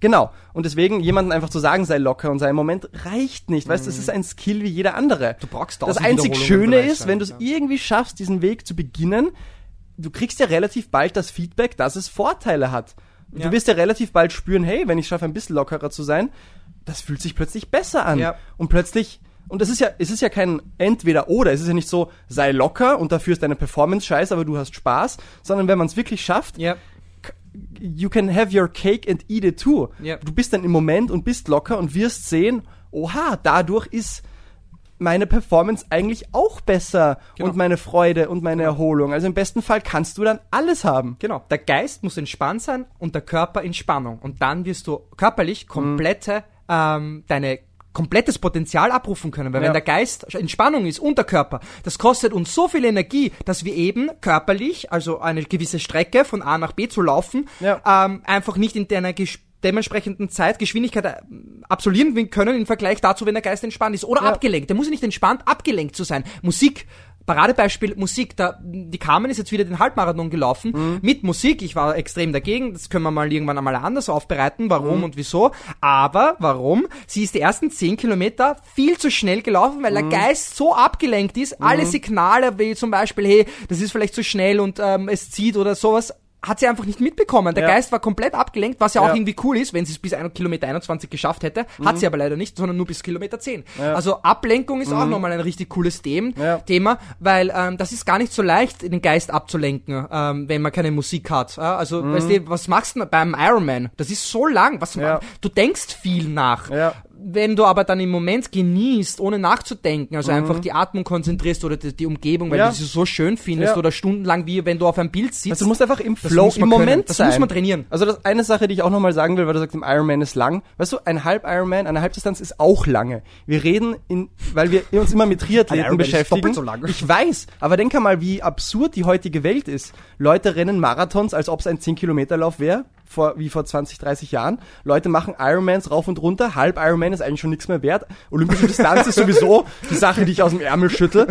B: Genau. Und deswegen jemanden einfach zu sagen, sei locker und sei im Moment, reicht nicht. Weißt du, das ist ein Skill wie jeder andere.
A: Du brauchst
B: Das einzig Schöne ist, wenn du es
A: ja.
B: irgendwie schaffst, diesen Weg zu beginnen, du kriegst ja relativ bald das Feedback, dass es Vorteile hat.
A: Ja.
B: Du wirst ja relativ bald spüren, hey, wenn ich schaffe, ein bisschen lockerer zu sein, das fühlt sich plötzlich besser an.
A: Ja.
B: Und plötzlich, und es ist ja, es ist ja kein Entweder-Oder, es ist ja nicht so, sei locker und dafür ist deine Performance scheiße, aber du hast Spaß, sondern wenn man es wirklich schafft,
A: Ja.
B: you can have your cake and eat it too.
A: Ja.
B: Du bist dann im Moment und bist locker und wirst sehen, oha, dadurch ist meine Performance eigentlich auch besser
A: Genau.
B: und meine Freude und meine Erholung. Also im besten Fall kannst du dann alles haben.
A: Genau. Der Geist muss entspannt sein und der Körper in Spannung. Und dann wirst du körperlich komplette, ähm, deine komplettes Potenzial abrufen können. Weil
B: Ja.
A: wenn der Geist in Spannung ist und der Körper, das kostet uns so viel Energie, dass wir eben körperlich, also eine gewisse Strecke von A nach B zu laufen,
B: Ja.
A: ähm, einfach nicht in einer dementsprechenden Zeit, Geschwindigkeit äh, absolvieren können im Vergleich dazu, wenn der Geist entspannt ist. Oder
B: Ja.
A: abgelenkt. Der muss ja nicht entspannt, abgelenkt zu sein. Musik. Paradebeispiel Musik, da, die Carmen ist jetzt wieder den Halbmarathon gelaufen
B: Mhm.
A: mit Musik. Ich war extrem dagegen. Das können wir mal irgendwann einmal anders aufbereiten, warum
B: Mhm.
A: und wieso. Aber warum? Sie ist die ersten zehn Kilometer viel zu schnell gelaufen, weil
B: Mhm.
A: der Geist so abgelenkt ist. Alle Signale, wie zum Beispiel, hey, das ist vielleicht zu schnell und ähm, es zieht oder sowas, hat sie einfach nicht mitbekommen. Der
B: Ja.
A: Geist war komplett abgelenkt, was ja auch
B: Ja.
A: irgendwie cool ist, wenn sie es bis ein Kilometer 21 geschafft hätte. Hat sie aber leider nicht, sondern nur bis Kilometer 10.
B: Mhm. Ja.
A: Also Ablenkung ist auch nochmal ein richtig cooles Them. Thema, weil ähm, das ist gar nicht so leicht, den Geist abzulenken, ähm, wenn man keine Musik hat. Ja? Also, weißt du, was machst du beim Ironman? Das ist so lang. Was,
B: Mhm. Ja.
A: Du denkst viel nach. Wenn du aber dann im Moment genießt, ohne nachzudenken, also
B: Mhm.
A: einfach die Atmung konzentrierst oder die, die Umgebung, weil
B: Ja.
A: du sie so schön findest
B: Ja.
A: oder stundenlang, wie wenn du auf einem Bild sitzt.
B: Also du musst einfach im
A: Das
B: Flow, im
A: können.
B: Moment
A: Das
B: sein.
A: muss man trainieren.
B: Also das eine Sache, die ich auch nochmal sagen will, weil du sagst, im Ironman ist lang. Weißt du, ein Halb Ironman, eine Halbdistanz ist auch lange. Wir reden in, weil wir uns immer mit [LAUGHS] Triathleten beschäftigen.
A: so.
B: Ich weiß, aber denk mal, wie absurd die heutige Welt ist. Leute rennen Marathons, als ob es ein 10-Kilometer-Lauf wäre, vor, wie vor 20, 30 Jahren. Leute machen Ironmans rauf und runter. Halb Ironman ist eigentlich schon nichts mehr wert. Olympische Distanz ist sowieso die Sache, die ich aus dem Ärmel schüttel.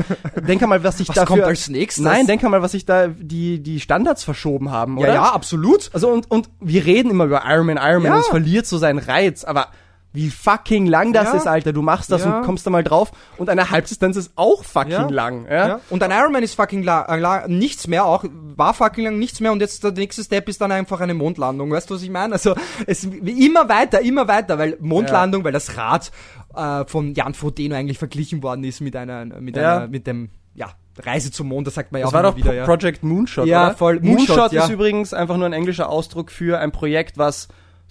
B: Denk mal, was sich dafür...
A: kommt als nächstes?
B: Nein, denk mal, was sich da die, die Standards verschoben haben,
A: ja,
B: oder?
A: ja, absolut.
B: Also und, und wir reden immer über Ironman, Ironman,
A: Ja.
B: und es verliert so seinen Reiz, aber wie fucking lang das
A: Ja.
B: ist, Alter. Du machst das
A: Ja.
B: und kommst da mal drauf und eine Halbdistanz ist auch fucking
A: Ja.
B: lang. Ja?
A: Und ein Ironman ist fucking la äh, la nichts mehr, auch war fucking lang nichts mehr und jetzt der nächste Step ist dann einfach eine Mondlandung. Weißt du, was ich meine? Also es immer weiter, immer weiter, weil Mondlandung, weil das Rad äh, von Jan Frodeno eigentlich verglichen worden ist mit einer mit einer mit dem ja Reise zum Mond, das sagt man ja
B: Das
A: auch
B: war
A: immer
B: doch
A: wieder,
B: Pro
A: ja.
B: Project Moonshot,
A: Ja,
B: oder?
A: voll.
B: Moonshot,
A: Moonshot,
B: ist übrigens einfach nur ein englischer Ausdruck für ein Projekt, was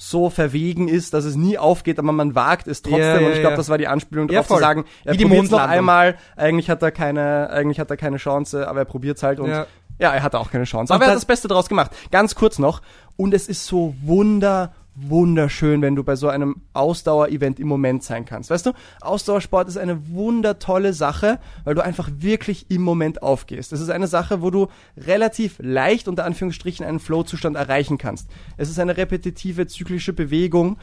B: so verwegen ist, dass es nie aufgeht, aber man wagt es trotzdem.
A: Ja, ja,
B: und ich glaube, das war die Anspielung darauf zu
A: voll.
B: sagen, er
A: Wie die
B: probiert's noch einmal, eigentlich hat er keine, eigentlich hat er keine Chance, aber er probiert's halt und
A: Ja.
B: er hatte auch keine Chance. Aber er hat das Beste draus gemacht. Ganz kurz noch. Und es ist so wunder, wunderschön, wenn du bei so einem Ausdauer-Event im Moment sein kannst. Weißt du, Ausdauersport ist eine wundertolle Sache, weil du einfach wirklich im Moment aufgehst. Es ist eine Sache, wo du relativ leicht unter Anführungsstrichen einen Flow-Zustand erreichen kannst. Es ist eine repetitive, zyklische Bewegung.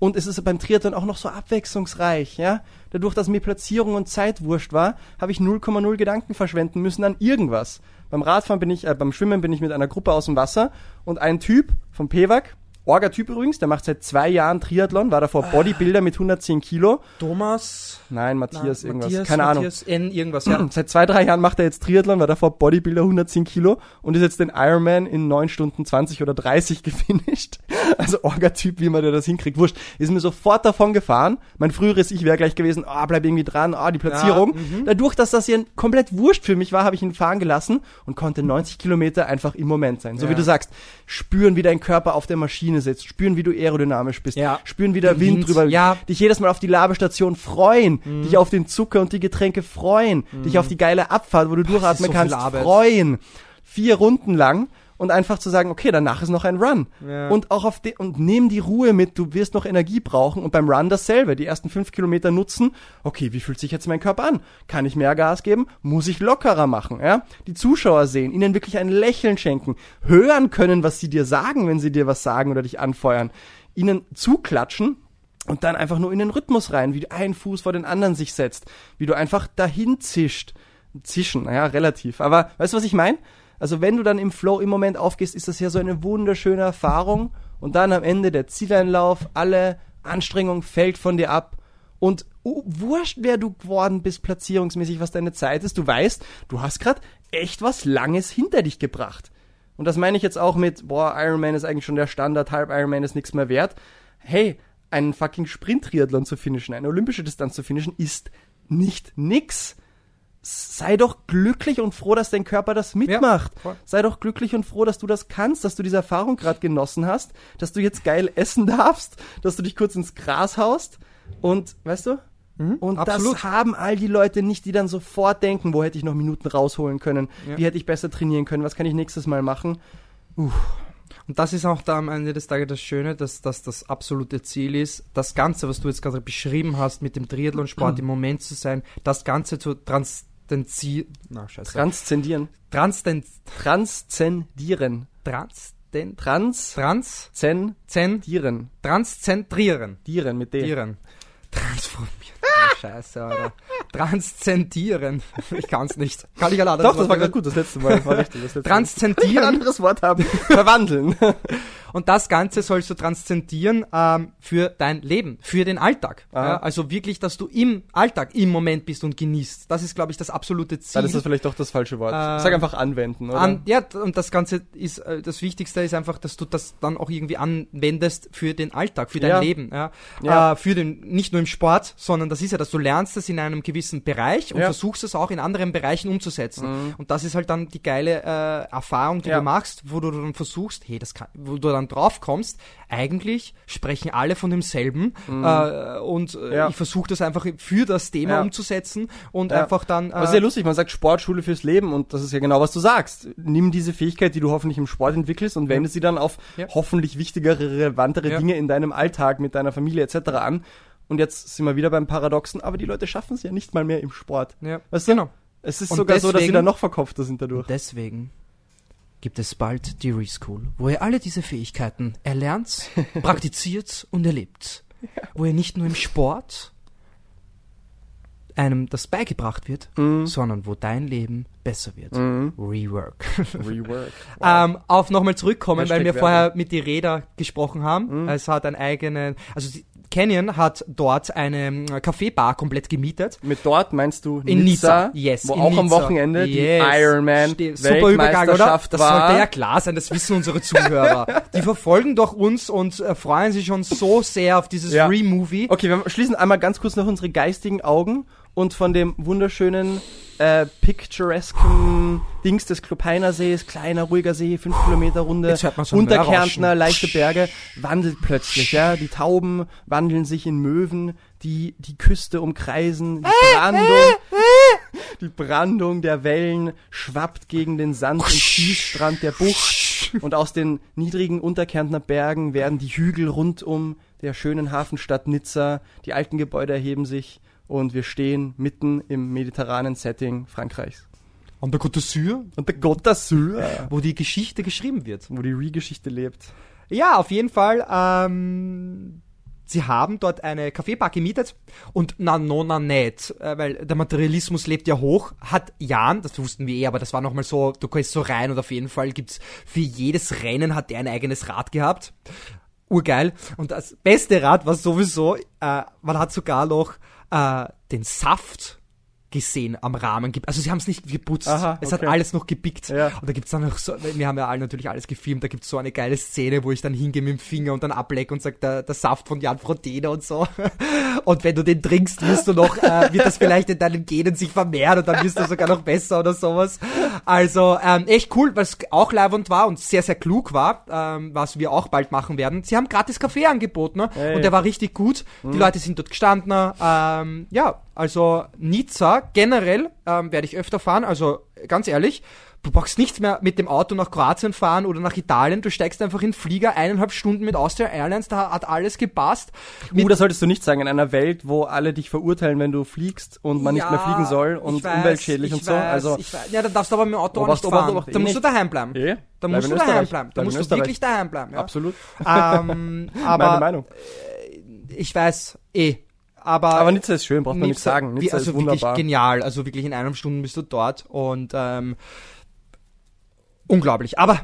B: Und es ist beim Triathlon auch noch so abwechslungsreich, ja. Dadurch, dass mir Platzierung und Zeit wurscht war, habe ich 0,0 Gedanken verschwenden müssen an irgendwas. Beim Radfahren bin ich, äh, beim Schwimmen bin ich mit einer Gruppe aus dem Wasser und ein Typ vom PEWAG, Orga-Typ übrigens, der macht seit zwei Jahren Triathlon, war davor Bodybuilder mit 110 Kilo.
A: Thomas
B: Nein, Matthias
A: na,
B: irgendwas,
A: Matthias,
B: keine Ahnung.
A: Matthias N irgendwas, ja. [CLEARS THROAT]
B: Seit zwei, drei Jahren macht er jetzt Triathlon, war davor Bodybuilder 110 Kilo und ist jetzt den Ironman in 9 Stunden 20 oder 30 [LAUGHS] gefinisht. Also Orga-Typ, wie man der das hinkriegt. Wurscht. Ist mir sofort davon gefahren. Mein früheres Ich wäre gleich gewesen, ah, bleib irgendwie dran, ah, die Platzierung.
A: mhm.
B: Dadurch, dass das hier komplett wurscht für mich war, habe ich ihn fahren gelassen und konnte 90 Kilometer einfach im Moment sein. So
A: Ja.
B: wie du sagst, spüren, wie dein Körper auf der Maschine sitzt, spüren, wie du aerodynamisch bist,
A: Ja.
B: spüren, wie der
A: Den
B: Wind,
A: Wind,
B: drüber,
A: ja.
B: dich jedes Mal auf die Labestation freuen,
A: Mhm.
B: dich auf den Zucker und die Getränke freuen, dich auf die geile Abfahrt, wo du durchatmen
A: so
B: kannst, freuen. vier Runden lang und einfach zu sagen, okay, danach ist noch ein Run.
A: Ja.
B: Und auch auf die, und nimm die Ruhe mit, du wirst noch Energie brauchen und beim Run dasselbe. Die ersten fünf Kilometer nutzen, okay, wie fühlt sich jetzt mein Körper an? Kann ich mehr Gas geben? Muss ich lockerer machen, ja? Die Zuschauer sehen, ihnen wirklich ein Lächeln schenken, hören können, was sie dir sagen, wenn sie dir was sagen oder dich anfeuern, ihnen zuklatschen und dann einfach nur in den Rhythmus rein, wie du ein Fuß vor den anderen sich setzt, wie du einfach dahin zischt. Zischen, naja, relativ. Aber weißt du, was ich meine? Also wenn du dann im Flow im Moment aufgehst, ist das ja so eine wunderschöne Erfahrung und dann am Ende der Zieleinlauf, alle Anstrengung fällt von dir ab und uh, wurscht, wer du geworden bist, platzierungsmäßig, was deine Zeit ist, du weißt, du hast gerade echt was Langes hinter dich gebracht. Und das meine ich jetzt auch mit, boah, Ironman ist eigentlich schon der Standard, halb Ironman ist nichts mehr wert. Hey, einen fucking Sprint-Triathlon zu finishen, eine olympische Distanz zu finishen, ist nicht nix. Sei doch glücklich und froh, dass dein Körper das mitmacht.
A: voll.
B: Sei doch glücklich und froh, dass du das kannst, dass du diese Erfahrung gerade genossen hast, dass du jetzt geil essen [LAUGHS] darfst, dass du dich kurz ins Gras haust und, weißt du? Und
A: absolut.
B: das haben all die Leute nicht, die dann sofort denken, wo hätte ich noch Minuten rausholen können,
A: Ja.
B: wie hätte ich besser trainieren können, was kann ich nächstes Mal machen.
A: Und das ist auch da am Ende des Tages das Schöne, dass, dass das absolute Ziel ist, das Ganze, was du jetzt gerade beschrieben hast, mit dem Triathlonsport [CLEARS THROAT] im Moment zu sein, das Ganze zu transzendieren. Na, scheiße.
B: Transzendieren.
A: Transzen,
B: Transzendieren.
A: transzen,
B: Transzendieren.
A: transzen, transzentrieren.
B: Dieren mit D.
A: Dieren. Transformieren. Oh, [LAUGHS] scheiße, Alter. Transzendieren. Ich kann's nicht. Kann ich ein anderes
B: Doch, das
A: Wort
B: war gerade gut, das letzte Mal. War richtig. Das letzte Mal. Kann ich ein
A: Transzendieren.
B: anderes Wort haben. [LAUGHS] Verwandeln. [LAUGHS]
A: Und das Ganze sollst du transzendieren ähm, für dein Leben, für den Alltag. Ja, also wirklich, dass du im Alltag, im Moment bist und genießt. Das ist, glaube ich, das absolute Ziel.
B: Dann ist das vielleicht doch das falsche Wort.
A: Äh,
B: Sag einfach anwenden, oder?
A: An, ja, und das Ganze ist, äh, das Wichtigste ist einfach, dass du das dann auch irgendwie anwendest für den Alltag, für dein
B: Ja.
A: Leben. Ja.
B: Ja.
A: Äh, für den, nicht nur im Sport, sondern das ist ja, dass du lernst es in einem gewissen Bereich und versuchst es auch in anderen Bereichen umzusetzen. Und das ist halt dann die geile äh, Erfahrung, die du machst, wo du dann versuchst, hey, das kann, wo du dann drauf kommst, eigentlich sprechen alle von demselben äh, und äh,
B: Mhm. Ja.
A: ich versuche das einfach für das Thema
B: Ja.
A: umzusetzen und
B: Ja.
A: einfach dann
B: Aber es ist
A: äh,
B: ja lustig, man sagt Sportschule fürs Leben und das ist ja genau, was du sagst. Nimm diese Fähigkeit, die du hoffentlich im Sport entwickelst und wende sie dann auf hoffentlich wichtigere, relevantere. Dinge in deinem Alltag mit deiner Familie etc. an. Und jetzt sind wir wieder beim Paradoxen, aber die Leute schaffen es ja nicht mal mehr im Sport.
A: ja,
B: Weißt du?
A: genau.
B: Es ist
A: Und
B: sogar so, dass sie
A: deswegen-
B: dann noch verkopfter sind dadurch.
A: Deswegen gibt es bald die Reschool, wo ihr alle diese Fähigkeiten erlernt, [LAUGHS] praktiziert und erlebt. Wo ihr nicht nur im Sport einem das beigebracht wird,
B: Mhm.
A: sondern wo dein Leben besser wird.
B: Mhm.
A: Rework. [LAUGHS]
B: Rework. [LAUGHS]
A: Ähm, auf nochmal zurückkommen,
B: Hashtag
A: weil wir vorher mit die Räder gesprochen haben.
B: Mhm.
A: Es hat einen eigenen, also die- Canyon hat dort eine äh, Kaffeebar komplett gemietet.
B: Mit dort meinst du
A: In Nizza, yes.
B: wo auch am
A: Nizza.
B: Wochenende
A: Yes.
B: die Ironman
A: Super Übergang, oder? Das
B: war.
A: sollte ja klar sein, das wissen unsere Zuhörer. Die verfolgen doch uns und äh, freuen sich schon so sehr auf dieses
B: Ja.
A: Re-Movie.
B: Okay, wir schließen einmal ganz kurz noch unsere geistigen Augen und von dem wunderschönen, äh, picturesken Dings des Klopeiner Sees, kleiner, ruhiger See, fünf Kilometer Runde, Unterkärntner, leichte Berge, wandelt plötzlich, ja, die Tauben wandeln sich in Möwen, die die Küste umkreisen, die Brandung, die Brandung der Wellen schwappt gegen den Sand- und Kiesstrand der Bucht. Und aus den niedrigen Unterkärntner Bergen werden die Hügel rund um der schönen Hafenstadt Nizza, die alten Gebäude erheben sich und wir stehen mitten im mediterranen Setting Frankreichs.
A: An der Côte d'Azur,
B: Und der Gott d'Azur,
A: wo die Geschichte geschrieben wird.
B: wo die Re-Geschichte lebt.
A: Ja, auf jeden Fall. Ähm, sie haben dort eine Kaffeebar gemietet und na no na nicht, äh, weil der Materialismus lebt ja hoch. Hat Jan, das wussten wir eh, aber das war nochmal so, du gehst so rein und auf jeden Fall gibt's für jedes Rennen hat der ein eigenes Rad gehabt. Urgeil. Und das beste Rad war sowieso, äh, man hat sogar noch äh, den Saft gesehen am Rahmen. ge- Also sie haben es nicht geputzt.
B: Aha,
A: es
B: okay.
A: hat alles noch gepickt.
B: Ja.
A: Und da gibt's dann noch so, wir haben ja alle natürlich alles gefilmt, da gibt's so eine geile Szene, wo ich dann hingehe mit dem Finger und dann ablecke und sag, der, der Saft von Jan Frodeno und so. [LAUGHS] Und wenn du den trinkst, wirst du noch, äh, wird das vielleicht in deinen Genen sich vermehren und dann wirst du sogar noch besser oder sowas. Also ähm, echt cool, was auch leibend war und sehr, sehr klug war, ähm, was wir auch bald machen werden. Sie haben gratis Kaffee angeboten ne?
B: Hey.
A: und der war richtig gut. Die Leute sind dort gestanden. Ähm, ja, also Nizza generell ähm, werde ich öfter fahren. Also ganz ehrlich, Du brauchst nicht mehr mit dem Auto nach Kroatien fahren oder nach Italien. Du steigst einfach in den Flieger, eineinhalb Stunden mit Austria Airlines, da hat alles gepasst. Mit,
B: Uh, das solltest du nicht sagen, in einer Welt, wo alle dich verurteilen, wenn du fliegst und man nicht
A: Ja,
B: mehr fliegen soll und
A: weiß,
B: umweltschädlich
A: ich
B: und so.
A: weiß,
B: Also,
A: ich weiß. Ja, dann darfst du aber mit dem Auto auch nicht fahren.
B: Obacht,
A: da musst du
B: nicht.
A: daheim bleiben.
B: Eh,
A: Da
B: bleib
A: musst du daheim bleiben. Da
B: Bleib
A: musst du wirklich daheim bleiben. Ja.
B: absolut.
A: ähm, [LAUGHS]
B: Meine
A: aber
B: Meinung.
A: ich weiß eh. Aber,
B: Aber Nizza ist schön, braucht man nicht sagen. Nizza
A: also
B: ist wunderbar.
A: wirklich genial. Also wirklich in einem Stunden bist du dort und ähm, unglaublich. Aber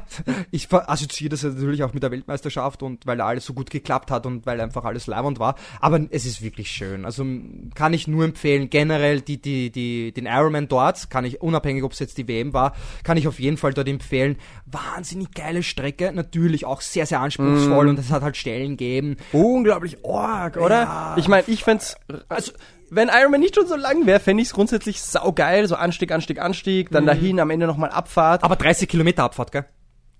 A: ich assoziiere das natürlich auch mit der Weltmeisterschaft und weil alles so gut geklappt hat und weil einfach alles leibend war. Aber es ist wirklich schön. Also kann ich nur empfehlen, generell die, die, die, den Ironman dort, kann ich, unabhängig ob es jetzt die WM war, kann ich auf jeden Fall dort empfehlen. Wahnsinnig geile Strecke, natürlich auch sehr, sehr
B: Mm.
A: anspruchsvoll und es hat halt Stellen gegeben.
B: Unglaublich org, oder?
A: Ja.
B: Ich meine, ich fänd's, also, wenn Ironman nicht schon so lang wäre, fände ich's grundsätzlich saugeil, so Anstieg, Anstieg, Anstieg,
A: Mhm.
B: dann dahin, am Ende nochmal Abfahrt.
A: Aber 30 Kilometer Abfahrt, gell?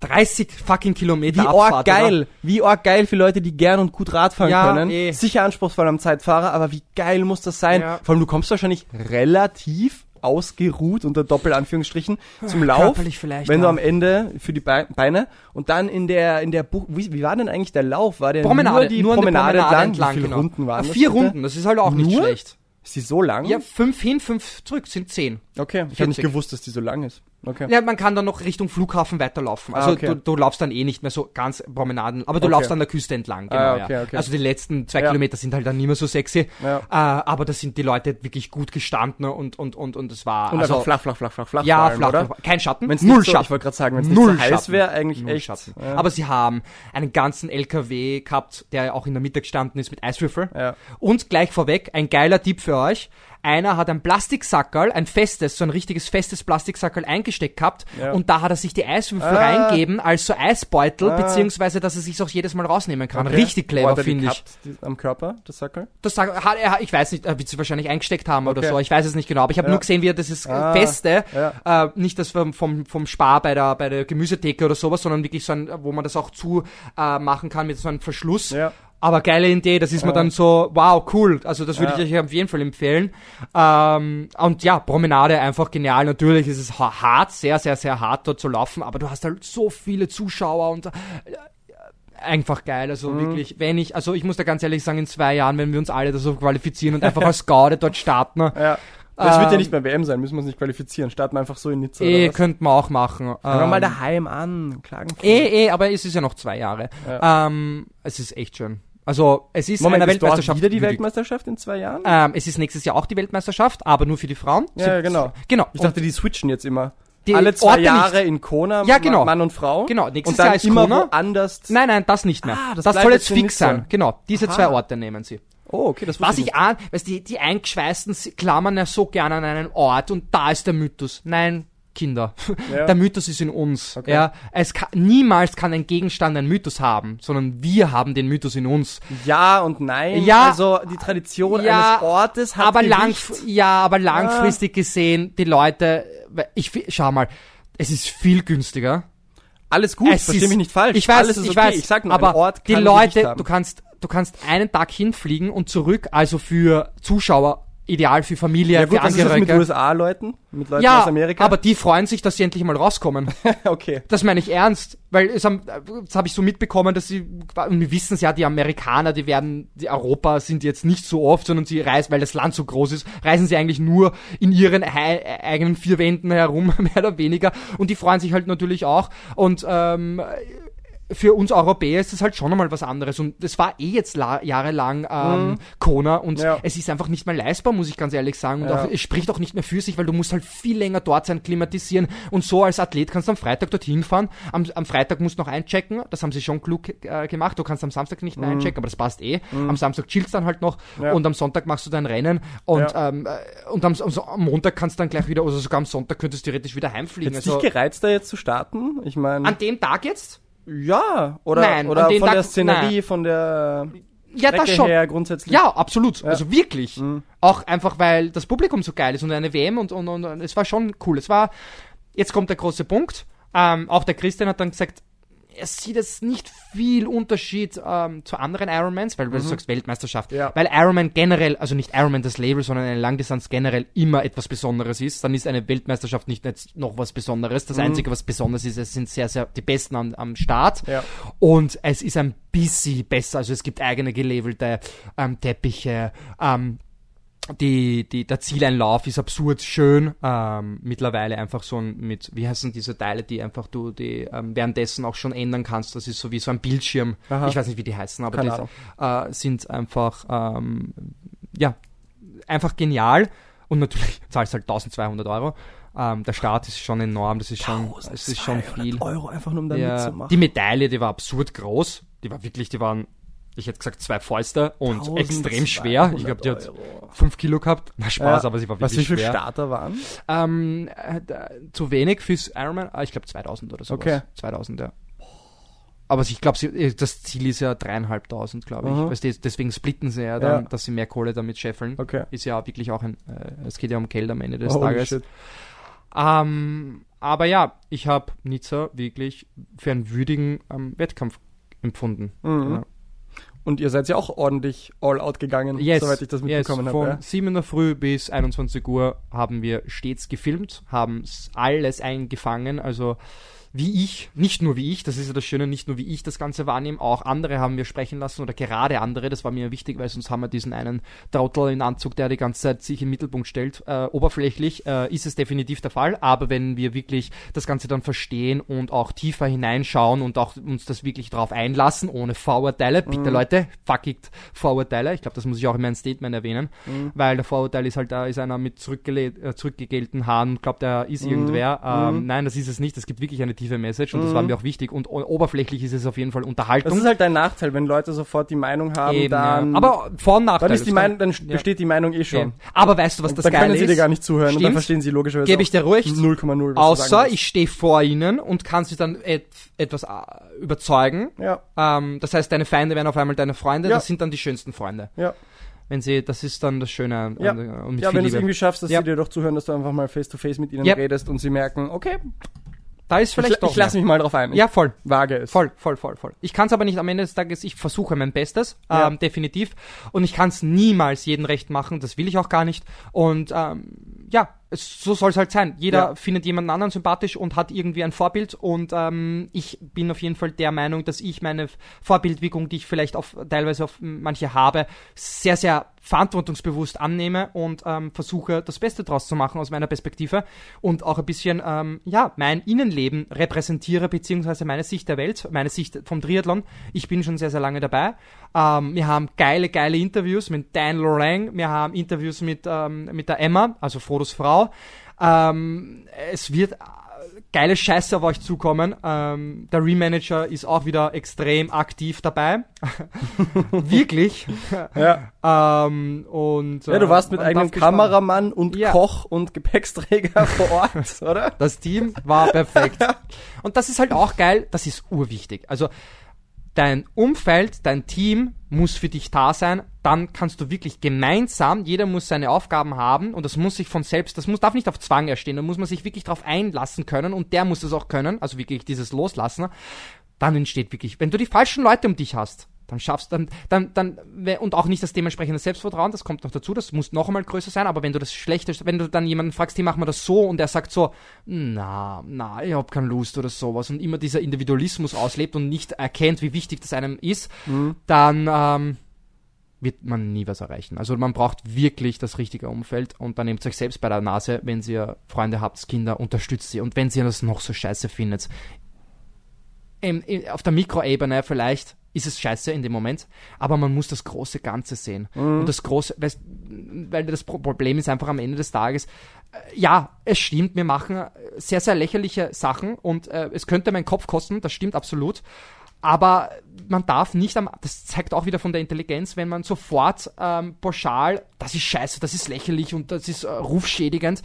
A: 30 fucking Kilometer
B: Wie
A: Abfahrt.
B: geil,
A: oder?
B: wie org geil für Leute, die gern und gut Rad fahren
A: Ja,
B: können.
A: eh.
B: Sicher anspruchsvoll am Zeitfahrer, aber wie geil muss das sein?
A: Ja.
B: Vor allem, du kommst wahrscheinlich relativ ausgeruht unter Doppelanführungsstrichen zum Lauf, wenn du am Ende für die Bei- Beine und dann in der in der Buch wie, wie war denn eigentlich der Lauf? War der
A: Promenade,
B: nur die
A: nur
B: Promenade,
A: Promenade
B: entlang? Wie viele
A: genau.
B: Runden waren
A: Ah,
B: das?
A: Vier? Runden, das ist halt auch nicht
B: Nur?
A: schlecht.
B: Ist die so lang?
A: Ja, fünf hin, fünf zurück, sind zehn.
B: Okay, ich habe nicht
A: 40.
B: gewusst, dass die so lang ist. Okay.
A: Ja, man kann dann noch Richtung Flughafen weiterlaufen. Also
B: Ah, okay.
A: du, du laufst dann eh nicht mehr so ganz Promenaden, aber du
B: Okay.
A: laufst an der Küste entlang, genau.
B: Ah, okay,
A: ja.
B: okay.
A: Also die letzten zwei
B: Ja.
A: Kilometer sind halt dann nicht mehr so sexy.
B: Ja.
A: Äh, aber da sind die Leute wirklich gut gestanden und und und und es war
B: Und
A: also
B: flach, flach, flach, flach, flach.
A: ja,
B: allem,
A: flach,
B: oder?
A: flach, kein Schatten,
B: Wenn's
A: null
B: so,
A: Schatten.
B: Ich wollte gerade sagen, wenn es
A: Null
B: nicht so heiß wäre, eigentlich
A: Null
B: echt.
A: Schatten. Aber sie haben einen ganzen LKW gehabt, der auch in der Mitte gestanden ist mit Eiswürfel.
B: Ja.
A: Und gleich vorweg, ein geiler Tipp für euch. Einer hat ein Plastiksackerl, ein festes, so ein richtiges festes Plastiksackerl eingesteckt gehabt
B: Ja.
A: und da hat er sich die Eiswürfel
B: Ah.
A: reingeben als so Eisbeutel,
B: Ah.
A: beziehungsweise dass er sich auch jedes Mal rausnehmen kann.
B: Okay.
A: Richtig clever,
B: er
A: finde ich.
B: die- Am Körper, das Sackerl?
A: Das sag, hat er, ich weiß nicht, er wird sie wahrscheinlich eingesteckt haben oder
B: Okay.
A: so, ich weiß es nicht genau, aber ich habe
B: Ja.
A: nur gesehen, wie er das ist
B: Ah,
A: feste,
B: ja.
A: äh, nicht das vom, vom, vom Spar bei der, bei der Gemüsetheke oder sowas, sondern wirklich so ein, wo man das auch zu äh, machen kann mit so einem Verschluss.
B: Ja.
A: Aber geile Idee, das ist mir
B: Ja.
A: dann so, wow, cool. Also das würde
B: Ja.
A: ich euch auf jeden Fall empfehlen. Ähm, und ja, Promenade einfach genial. Natürlich ist es ha- hart, sehr, sehr, sehr hart dort zu laufen, aber du hast halt so viele Zuschauer und äh, einfach geil. Also
B: Mhm.
A: wirklich, wenn ich, also ich muss da ganz ehrlich sagen, in zwei Jahren, wenn wir uns alle da so qualifizieren und einfach als Gaude dort starten, [LAUGHS]
B: Ja. Das wird ja
A: Ähm,
B: nicht mehr WM sein, müssen wir uns nicht qualifizieren. Starten wir einfach so in Nizza.
A: eh, könnten wir auch machen.
B: Fangen wir mal
A: Ähm,
B: daheim an. Klagenfurt.
A: Eh, eh, aber es ist ja noch zwei Jahre.
B: Ja.
A: Ähm, es ist echt schön. Also es ist
B: Moment,
A: eine Weltmeisterschaft.
B: wieder die. Weltmeisterschaft in zwei Jahren?
A: Ähm, es ist nächstes Jahr auch die Weltmeisterschaft, aber nur für die Frauen.
B: Ja, genau.
A: Genau.
B: Ich dachte, die switchen jetzt immer.
A: Die
B: Alle zwei
A: Orte
B: Jahre
A: nicht.
B: in Kona,
A: Ja, genau.
B: Mann und Frau.
A: Genau, nächstes
B: und dann
A: Jahr ist
B: immer
A: Kona.
B: woanders.
A: Nein, nein, das nicht mehr.
B: Ah, das
A: das soll jetzt fix
B: Nizza.
A: sein. Genau, diese
B: Aha.
A: zwei Orte nehmen sie.
B: Oh, okay, das
A: Was ich an, weißt die, die Eingeschweißten klammern ja so gerne an einen Ort und da ist der Mythos. Nein, Kinder. [LAUGHS]
B: Ja.
A: Der Mythos ist in uns.
B: Okay.
A: Ja, es kann, niemals kann ein Gegenstand einen Mythos haben, sondern wir haben den Mythos in uns.
B: Ja und nein.
A: Ja.
B: Also die Tradition
A: Ja,
B: eines Ortes hat
A: aber
B: Gewicht.
A: lang, ja, aber langfristig gesehen, die Leute, ich, schau mal, es ist viel günstiger.
B: Alles gut,
A: Es
B: versteh
A: ist-
B: mich nicht falsch.
A: Ich weiß,
B: Alles ist
A: ich
B: okay.
A: weiß,
B: ich sag nur,
A: aber
B: Ort
A: die
B: kann
A: Leute,
B: Gewicht haben.
A: du kannst, du kannst einen Tag hinfliegen und zurück, also für Zuschauer ideal für Familie,
B: ja gut,
A: für
B: was ist das mit
A: Angehörige.
B: USA-Leuten? Mit Leuten
A: ja,
B: aus Amerika?
A: aber die freuen sich, dass sie endlich mal rauskommen. [LAUGHS]
B: okay.
A: Das meine ich ernst, weil es haben, das habe ich so mitbekommen, dass sie, und wir wissen es ja, die Amerikaner, die werden, die Europa sind jetzt nicht so oft, sondern sie reisen, weil das Land so groß ist, reisen sie eigentlich nur in ihren eigenen vier Wänden herum, [LAUGHS] mehr oder weniger. Und die freuen sich halt natürlich auch. Und ähm, für uns Europäer ist das halt schon einmal was anderes. Und das war eh jetzt la jahrelang ähm, Kona und
B: Mhm. Ja.
A: es ist einfach nicht mehr leistbar, muss ich ganz ehrlich sagen. Und
B: Ja.
A: auch, es spricht auch nicht mehr für sich, weil du musst halt viel länger dort sein, klimatisieren. Und so als Athlet kannst du am Freitag dorthin fahren. Am, am Freitag musst du noch einchecken. Das haben sie schon klug äh, gemacht. Du kannst am Samstag nicht mehr einchecken, aber das passt eh. Am Samstag chillst dann halt noch
B: Mhm. Ja.
A: und am Sonntag machst du dein Rennen. Und, ähm, äh, und am, am, am Montag kannst du dann gleich wieder, also sogar am Sonntag könntest du theoretisch wieder heimfliegen.
B: Jetzt
A: Also,
B: dich gereizt, da jetzt zu starten? Ich meine,
A: an dem Tag jetzt?
B: Ja, oder,
A: Nein,
B: oder von der
A: Tag-
B: Szenerie, von der
A: Ja,
B: Strecke
A: das schon.
B: her grundsätzlich.
A: Ja, absolut. Also wirklich.
B: Mhm.
A: Auch einfach, weil das Publikum so geil ist und eine WM und, und, und, und es war schon cool. Es war, jetzt kommt der große Punkt. Ähm, auch der Christian hat dann gesagt, er sieht jetzt nicht viel Unterschied ähm, zu anderen Ironmans, weil, weil du sagst Weltmeisterschaft.
B: Ja.
A: Weil Ironman generell, also nicht Ironman das Label, sondern eine Langdistanz generell immer etwas Besonderes ist. Dann ist eine Weltmeisterschaft nicht jetzt noch was Besonderes. Das Einzige, was besonders ist, es sind sehr, sehr die Besten am, am Start.
B: Ja.
A: Und es ist ein bisschen besser. Also es gibt eigene gelevelte ähm, Teppiche, ähm, die, die, der Zieleinlauf ist absurd schön. Ähm, mittlerweile einfach so ein, mit, wie heißen diese Teile, die einfach du die ähm, währenddessen auch schon ändern kannst. Das ist so wie so ein Bildschirm.
B: Aha.
A: Ich weiß nicht, wie die heißen, aber
B: Keine
A: die äh, sind einfach, ähm, ja, einfach genial. Und natürlich [LAUGHS] zahlst halt 1200 Euro. Ähm, der Start ist schon enorm, das ist schon, es ist schon
B: 1200
A: viel.
B: Euro einfach nur um da
A: Ja,
B: mitzumachen.
A: die Medaille, die war absurd groß. Die war wirklich, die waren, ich hätte gesagt, zwei Fäuste und extrem schwer. Ich glaube, die hat
B: 1200
A: fünf Kilo gehabt. Na Spaß,
B: Ja.
A: aber sie war
B: Was,
A: wirklich
B: wie viele. Starter waren?
A: Ähm, äh, zu wenig fürs Ironman. Ah, ich glaube 2000 oder so.
B: Okay.
A: 2000, ja. Aber ich glaube, das Ziel ist ja dreieinhalbtausend, glaube ich.
B: Mhm.
A: Weißt du, deswegen splitten sie ja dann,
B: Ja.
A: dass sie mehr Kohle damit scheffeln.
B: Okay.
A: Ist ja wirklich auch ein, äh, es geht ja um Geld am Ende des
B: Holy
A: Tages.
B: shit.
A: Ähm, aber ja, ich habe Nizza wirklich für einen würdigen ähm, Wettkampf empfunden.
B: Mhm.
A: Ja.
B: Und ihr seid ja auch ordentlich all out gegangen,
A: Yes,
B: soweit ich das mitbekommen
A: yes.
B: habe.
A: Von
B: Ja.
A: 7 in der Früh bis 21 Uhr haben wir stets gefilmt, haben alles eingefangen, also wie ich, nicht nur wie ich, das ist ja das Schöne, nicht nur wie ich das Ganze wahrnehme, auch andere haben wir sprechen lassen oder gerade andere, das war mir wichtig, weil sonst haben wir diesen einen Trottel in Anzug, der die ganze Zeit sich im Mittelpunkt stellt. Äh, oberflächlich äh, ist es definitiv der Fall, aber wenn wir wirklich das Ganze dann verstehen und auch tiefer hineinschauen und auch uns das wirklich drauf einlassen, ohne Vorurteile, bitte Leute, fuck it, Vorurteile, ich glaube, das muss ich auch in meinem Statement erwähnen, weil der Vorurteil ist halt, da ist einer mit äh, zurückgegelten Haaren und glaubt, er ist irgendwer. Ähm, Nein, das ist es nicht, es gibt wirklich eine tiefe Message und das war mir auch wichtig und oberflächlich ist es auf jeden Fall
B: Das
A: Unterhaltung.
B: ist halt dein Nachteil, wenn Leute sofort die Meinung haben,
A: Eben,
B: dann,
A: ja. Aber Vor- und Nachteil.
B: dann, ist die
A: das
B: Meinung, dann besteht die Meinung eh schon.
A: Aber weißt du, was
B: Und
A: das
B: dann
A: Geile
B: können sie
A: ist?
B: dir gar nicht zuhören und dann verstehen sie logischerweise
A: Gebe ich dir ruhig.
B: 0,0 was du sagen
A: Außer ich stehe vor ihnen und kann sie dann et etwas äh, überzeugen.
B: Ja,
A: Ähm, das heißt, deine Feinde werden auf einmal deine Freunde.
B: Ja.
A: Das sind dann die schönsten Freunde.
B: ja.
A: Wenn sie, das ist dann das Schöne
B: Ja.
A: und mit
B: Ja, wenn du es irgendwie schaffst, dass
A: Ja.
B: sie dir doch zuhören, dass du einfach mal face to face mit ihnen
A: Ja.
B: redest und sie merken, okay,
A: Da ist vielleicht
B: ich,
A: doch
B: ich lasse mich mal drauf ein.
A: Ja, voll.
B: Wage es.
A: Voll, voll, voll, voll. Ich kann es aber nicht am Ende des Tages, ich versuche mein Bestes,
B: Ja.
A: ähm, definitiv. Und ich kann es niemals jedem recht machen, das will ich auch gar nicht. Und ähm, ja, es, so soll es halt sein. Jeder
B: Ja.
A: findet jemanden anderen sympathisch und hat irgendwie ein Vorbild. Und ähm, ich bin auf jeden Fall der Meinung, dass ich meine Vorbildwirkung, die ich vielleicht auf, teilweise auf manche habe, sehr, sehr verantwortungsbewusst annehme und ähm, versuche, das Beste draus zu machen aus meiner Perspektive und auch ein bisschen, ähm, ja, mein Innenleben repräsentiere, beziehungsweise meine Sicht der Welt, meine Sicht vom Triathlon. Ich bin schon sehr, sehr lange dabei. Ähm, wir haben geile, geile Interviews mit Dan Lorang, wir haben Interviews mit, ähm, mit der Emma, also Frodos Frau. Ähm, es wird geile Scheiße auf euch zukommen. Ähm, der Remanager ist auch wieder extrem aktiv dabei. [LAUGHS] Wirklich. [LAUGHS]
B: Ja.
A: Ähm, und,
B: ja, du
A: äh,
B: warst mit
A: man
B: eigenem Kameramann und
A: Ja.
B: Koch und Gepäcksträger [LAUGHS] vor Ort, oder?
A: Das Team war perfekt. Und das ist halt auch geil, das ist urwichtig. Also dein Umfeld, dein Team muss für dich da sein, dann kannst du wirklich gemeinsam, jeder muss seine Aufgaben haben und das muss sich von selbst, das muss, darf nicht auf Zwang erstehen, da muss man sich wirklich darauf einlassen können und der muss das auch können, also wirklich dieses Loslassen, dann entsteht wirklich, wenn du die falschen Leute um dich hast, dann schaffst dann, dann, dann, und auch nicht das dementsprechende Selbstvertrauen, das kommt noch dazu, das muss noch einmal größer sein, aber wenn du das Schlechte, wenn du dann jemanden fragst, hey, mach mal das so, und er sagt so, na, na, ich hab keine Lust oder sowas, und immer dieser Individualismus auslebt und nicht erkennt, wie wichtig das einem ist, dann, ähm, wird man nie was erreichen. Also man braucht wirklich das richtige Umfeld und dann nehmt euch selbst bei der Nase, wenn ihr Freunde habt, Kinder, unterstützt sie. Und wenn ihr das noch so scheiße findet, im, im, auf der Mikroebene vielleicht ist es scheiße in dem Moment, aber man muss das große Ganze sehen. Und das große, weißt, weil das Pro- Problem ist einfach am Ende des Tages, äh, ja, es stimmt, wir machen äh, sehr, sehr lächerliche Sachen und äh, es könnte meinen Kopf kosten, das stimmt absolut. Aber man darf nicht am, das zeigt auch wieder von der Intelligenz, wenn man sofort ähm, pauschal, das ist scheiße, das ist lächerlich und das ist äh, rufschädigend.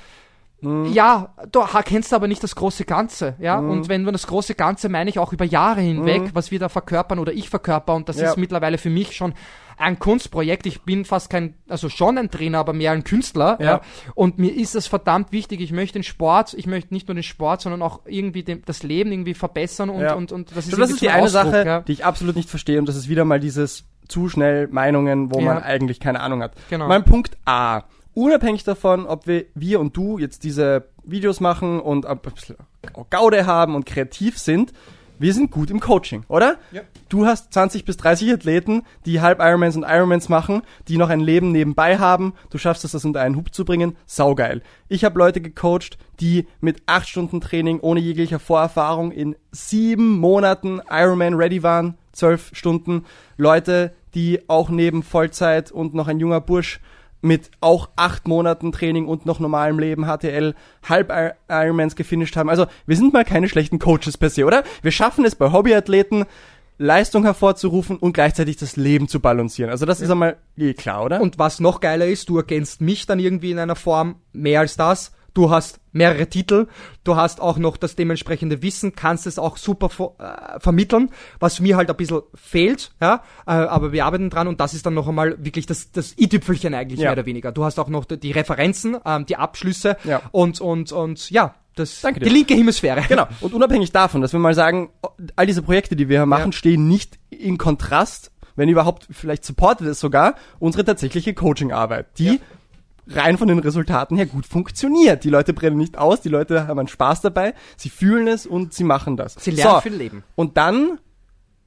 A: Ja, du kennst aber nicht das große Ganze, ja.
B: Mhm.
A: Und wenn man das große Ganze meine ich auch über Jahre hinweg, was wir da verkörpern oder ich verkörper und das
B: Ja.
A: ist mittlerweile für mich schon ein Kunstprojekt. Ich bin fast kein, also schon ein Trainer, aber mehr ein Künstler, ja.
B: Ja.
A: Und mir ist das verdammt wichtig. Ich möchte den Sport, ich möchte nicht nur den Sport, sondern auch irgendwie dem, das Leben irgendwie verbessern und,
B: Ja.
A: und, und das ist,
B: So, das ist die eine
A: Ausdruck,
B: Sache, die ich absolut nicht verstehe und das ist wieder mal dieses zu schnell Meinungen, wo man eigentlich keine Ahnung hat.
A: Genau.
B: Mein Punkt A. Unabhängig davon, ob wir, wir und du jetzt diese Videos machen und ein bisschen Gaude haben und kreativ sind, wir sind gut im Coaching, oder?
A: Ja.
B: Du hast 20 bis 30 Athleten, die halb Ironmans und Ironmans machen, die noch ein Leben nebenbei haben. Du schaffst es, das unter einen Hub zu bringen. Saugeil. Ich habe Leute gecoacht, die mit 8 Stunden Training ohne jegliche Vorerfahrung in sieben Monaten Ironman ready waren. 12 Stunden. Leute, die auch neben Vollzeit und noch ein junger Bursch mit auch acht Monaten Training und noch normalem Leben HTL halb Ir- Ironmans gefinisht haben. Also wir sind mal keine schlechten Coaches per se, oder? Wir schaffen es bei Hobbyathleten Leistung hervorzurufen und gleichzeitig das Leben zu balancieren. Also das ist einmal eh klar, oder?
A: Und was noch geiler ist, du ergänzt mich dann irgendwie in einer Form mehr als das. Du hast mehrere Titel, du hast auch noch das dementsprechende Wissen, kannst es auch super äh, vermitteln, was mir halt ein bisschen fehlt, ja, äh, aber wir arbeiten dran und das ist dann noch einmal wirklich das, das i-Tüpfelchen eigentlich
B: Ja.
A: mehr oder weniger. Du hast auch noch die- die Referenzen, ähm, die Abschlüsse
B: Ja.
A: und, und, und ja, das,
B: Danke dir.
A: die linke Hemisphäre.
B: Genau. Und unabhängig davon, dass wir mal sagen, all diese Projekte, die wir hier machen,
A: Ja.
B: stehen nicht in Kontrast, wenn überhaupt, vielleicht supportet es sogar, unsere tatsächliche Coachingarbeit, die
A: Ja.
B: Rein von den Resultaten her gut funktioniert. Die Leute brennen nicht aus, die Leute haben einen Spaß dabei, sie fühlen es und sie machen das.
A: Sie lernen
B: So.
A: viel Leben.
B: Und dann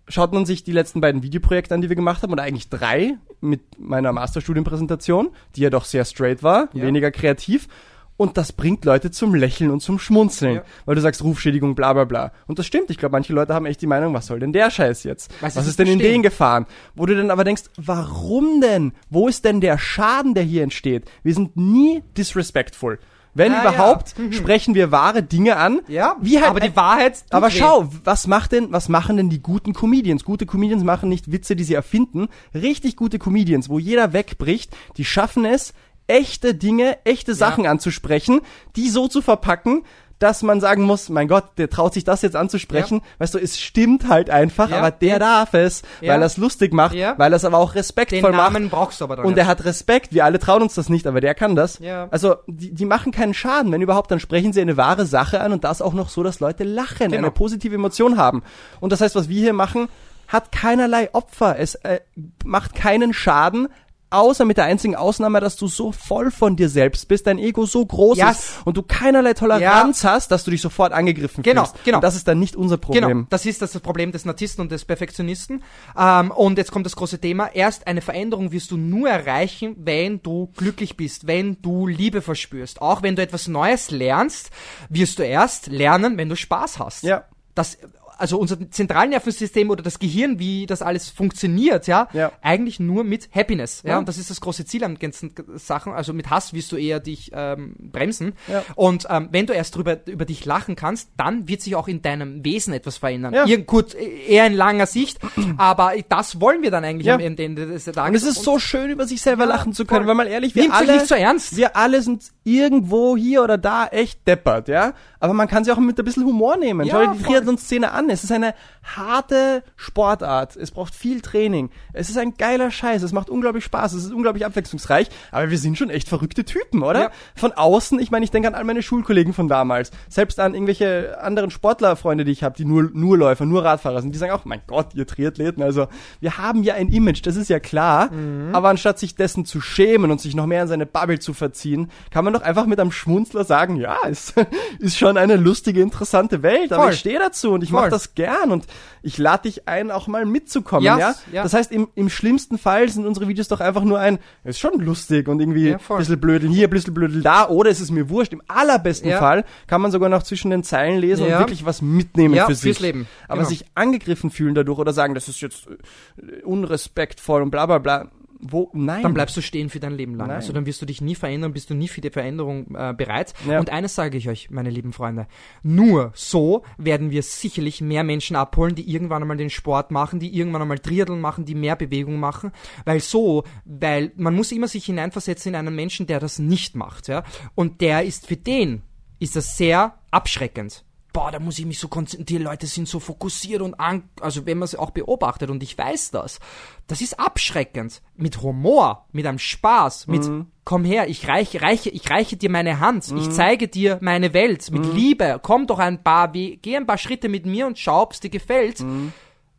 B: schaut man sich die letzten beiden Videoprojekte an, die wir gemacht haben, oder eigentlich drei mit meiner Masterstudienpräsentation, die ja doch sehr straight war,
A: Ja.
B: weniger kreativ. Und das bringt Leute zum Lächeln und zum Schmunzeln,
A: Ja.
B: weil du sagst Rufschädigung, bla bla bla. Und das stimmt. Ich glaube, manche Leute haben echt die Meinung, was soll denn der Scheiß jetzt? Was
A: es
B: ist denn in den gefahren? Wo du dann aber denkst, warum denn? Wo ist denn der Schaden, der hier entsteht? Wir sind nie disrespectful. Wenn
A: Ah,
B: überhaupt,
A: ja. Mhm.
B: sprechen wir wahre Dinge an.
A: Ja,
B: wie halt
A: aber die Wahrheit.
B: aber
A: weh.
B: schau, was macht denn, was machen denn die guten Comedians? Gute Comedians machen nicht Witze, die sie erfinden. Richtig gute Comedians, wo jeder wegbricht, die schaffen es, echte Dinge, echte Sachen anzusprechen, die so zu verpacken, dass man sagen muss, mein Gott, der traut sich das jetzt anzusprechen. Weißt du, es stimmt halt einfach,
A: Ja.
B: aber der darf es,
A: Ja.
B: weil er es lustig macht,
A: Ja.
B: weil er es aber auch
A: Den
B: respektvoll macht.
A: Namen brauchst du aber dann
B: Und er hat Respekt. Wir alle trauen uns das nicht, aber der kann das.
A: Ja.
B: Also, die, die machen keinen Schaden. Wenn überhaupt, dann sprechen sie eine wahre Sache an und das auch noch so, dass Leute lachen,
A: Genau.
B: eine positive Emotion haben. Und das heißt, was wir hier machen, hat keinerlei Opfer. Es äh, macht keinen Schaden. Außer mit der einzigen Ausnahme, dass du so voll von dir selbst bist, dein Ego so groß
A: Ja.
B: ist und du keinerlei Toleranz hast, dass du dich sofort angegriffen
A: Genau,
B: fühlst.
A: genau.
B: Und das ist dann nicht unser Problem.
A: Genau, das ist das Problem des Narzissten und des Perfektionisten. Ähm, und jetzt kommt das große Thema. Erst eine Veränderung wirst du nur erreichen, wenn du glücklich bist, wenn du Liebe verspürst. Auch wenn du etwas Neues lernst, wirst du erst lernen, wenn du Spaß hast.
B: Ja.
A: Das, also unser Zentralnervensystem oder das Gehirn, wie das alles funktioniert, ja,
B: Ja.
A: eigentlich nur mit Happiness. Ja,
B: Ja.
A: und das ist das große Ziel an ganzen Sachen. Also mit Hass wirst du eher dich ähm, bremsen.
B: Ja.
A: Und ähm, wenn du erst drüber über dich lachen kannst, dann wird sich auch in deinem Wesen etwas verändern.
B: Ja.
A: Irgend, gut, eher in langer Sicht, aber das wollen wir dann eigentlich am Ende des Tages.
B: Und es ist so schön, über sich selber lachen zu können,
A: voll.
B: weil mal ehrlich, wir
A: sich
B: alle,
A: nicht so ernst.
B: wir alle sind irgendwo hier oder da echt deppert, ja. Aber man kann sie auch mit ein bisschen Humor nehmen. Schau dir die. Triathlon-Szene an. Es ist eine harte Sportart. Es braucht viel Training. Es ist ein geiler Scheiß. Es macht unglaublich Spaß. Es ist unglaublich abwechslungsreich. Aber wir sind schon echt verrückte Typen, oder?
A: Ja.
B: Von außen, ich meine, ich denke an all meine Schulkollegen von damals. Selbst an irgendwelche anderen Sportlerfreunde, die ich habe, die nur, nur Läufer, nur Radfahrer sind. Die sagen auch, mein Gott, ihr Triathleten. Also, wir haben ja ein Image, das ist ja klar.
A: Mhm.
B: Aber anstatt sich dessen zu schämen und sich noch mehr in seine Bubble zu verziehen, kann man doch einfach mit einem Schmunzler sagen, ja, es [LAUGHS] ist schon eine lustige, interessante Welt. Aber
A: Voll.
B: ich stehe dazu und ich mache das gern und ich lade dich ein, auch mal mitzukommen,
A: Yes,
B: ja?
A: ja.
B: Das heißt, im, im schlimmsten Fall sind unsere Videos doch einfach nur ein, ist schon lustig und irgendwie
A: Ja,
B: ein
A: voll.
B: bisschen blödeln hier, ein bisschen blödeln da, oder es ist mir wurscht. Im allerbesten
A: Ja.
B: Fall kann man sogar noch zwischen den Zeilen lesen
A: Ja.
B: und wirklich was mitnehmen
A: Ja,
B: für
A: fürs
B: sich.
A: Leben.
B: Aber
A: Genau.
B: sich angegriffen fühlen dadurch oder sagen, das ist jetzt äh, unrespektvoll und bla bla bla. Wo? Nein.
A: dann bleibst du stehen für dein Leben lang.
B: Nein.
A: Also dann wirst du dich nie verändern, bist du nie für die Veränderung äh, bereit.
B: Ja.
A: Und eines sage ich euch, meine lieben Freunde, nur so werden wir sicherlich mehr Menschen abholen, die irgendwann einmal den Sport machen, die irgendwann einmal Triathlon machen, die mehr Bewegung machen, weil so, weil man muss immer sich hineinversetzen in einen Menschen, der das nicht macht, ja. Und der ist für den ist das sehr abschreckend. Boah, da muss ich mich so konzentrieren, die Leute sind so fokussiert und an, also wenn man sie auch beobachtet und ich weiß das, das ist abschreckend. Mit Humor, mit einem Spaß, mit komm her, ich reiche, reiche, ich reiche dir meine Hand, ich zeige dir meine Welt, mit Liebe, komm doch ein paar, we- geh ein paar Schritte mit mir und schau, ob's dir gefällt,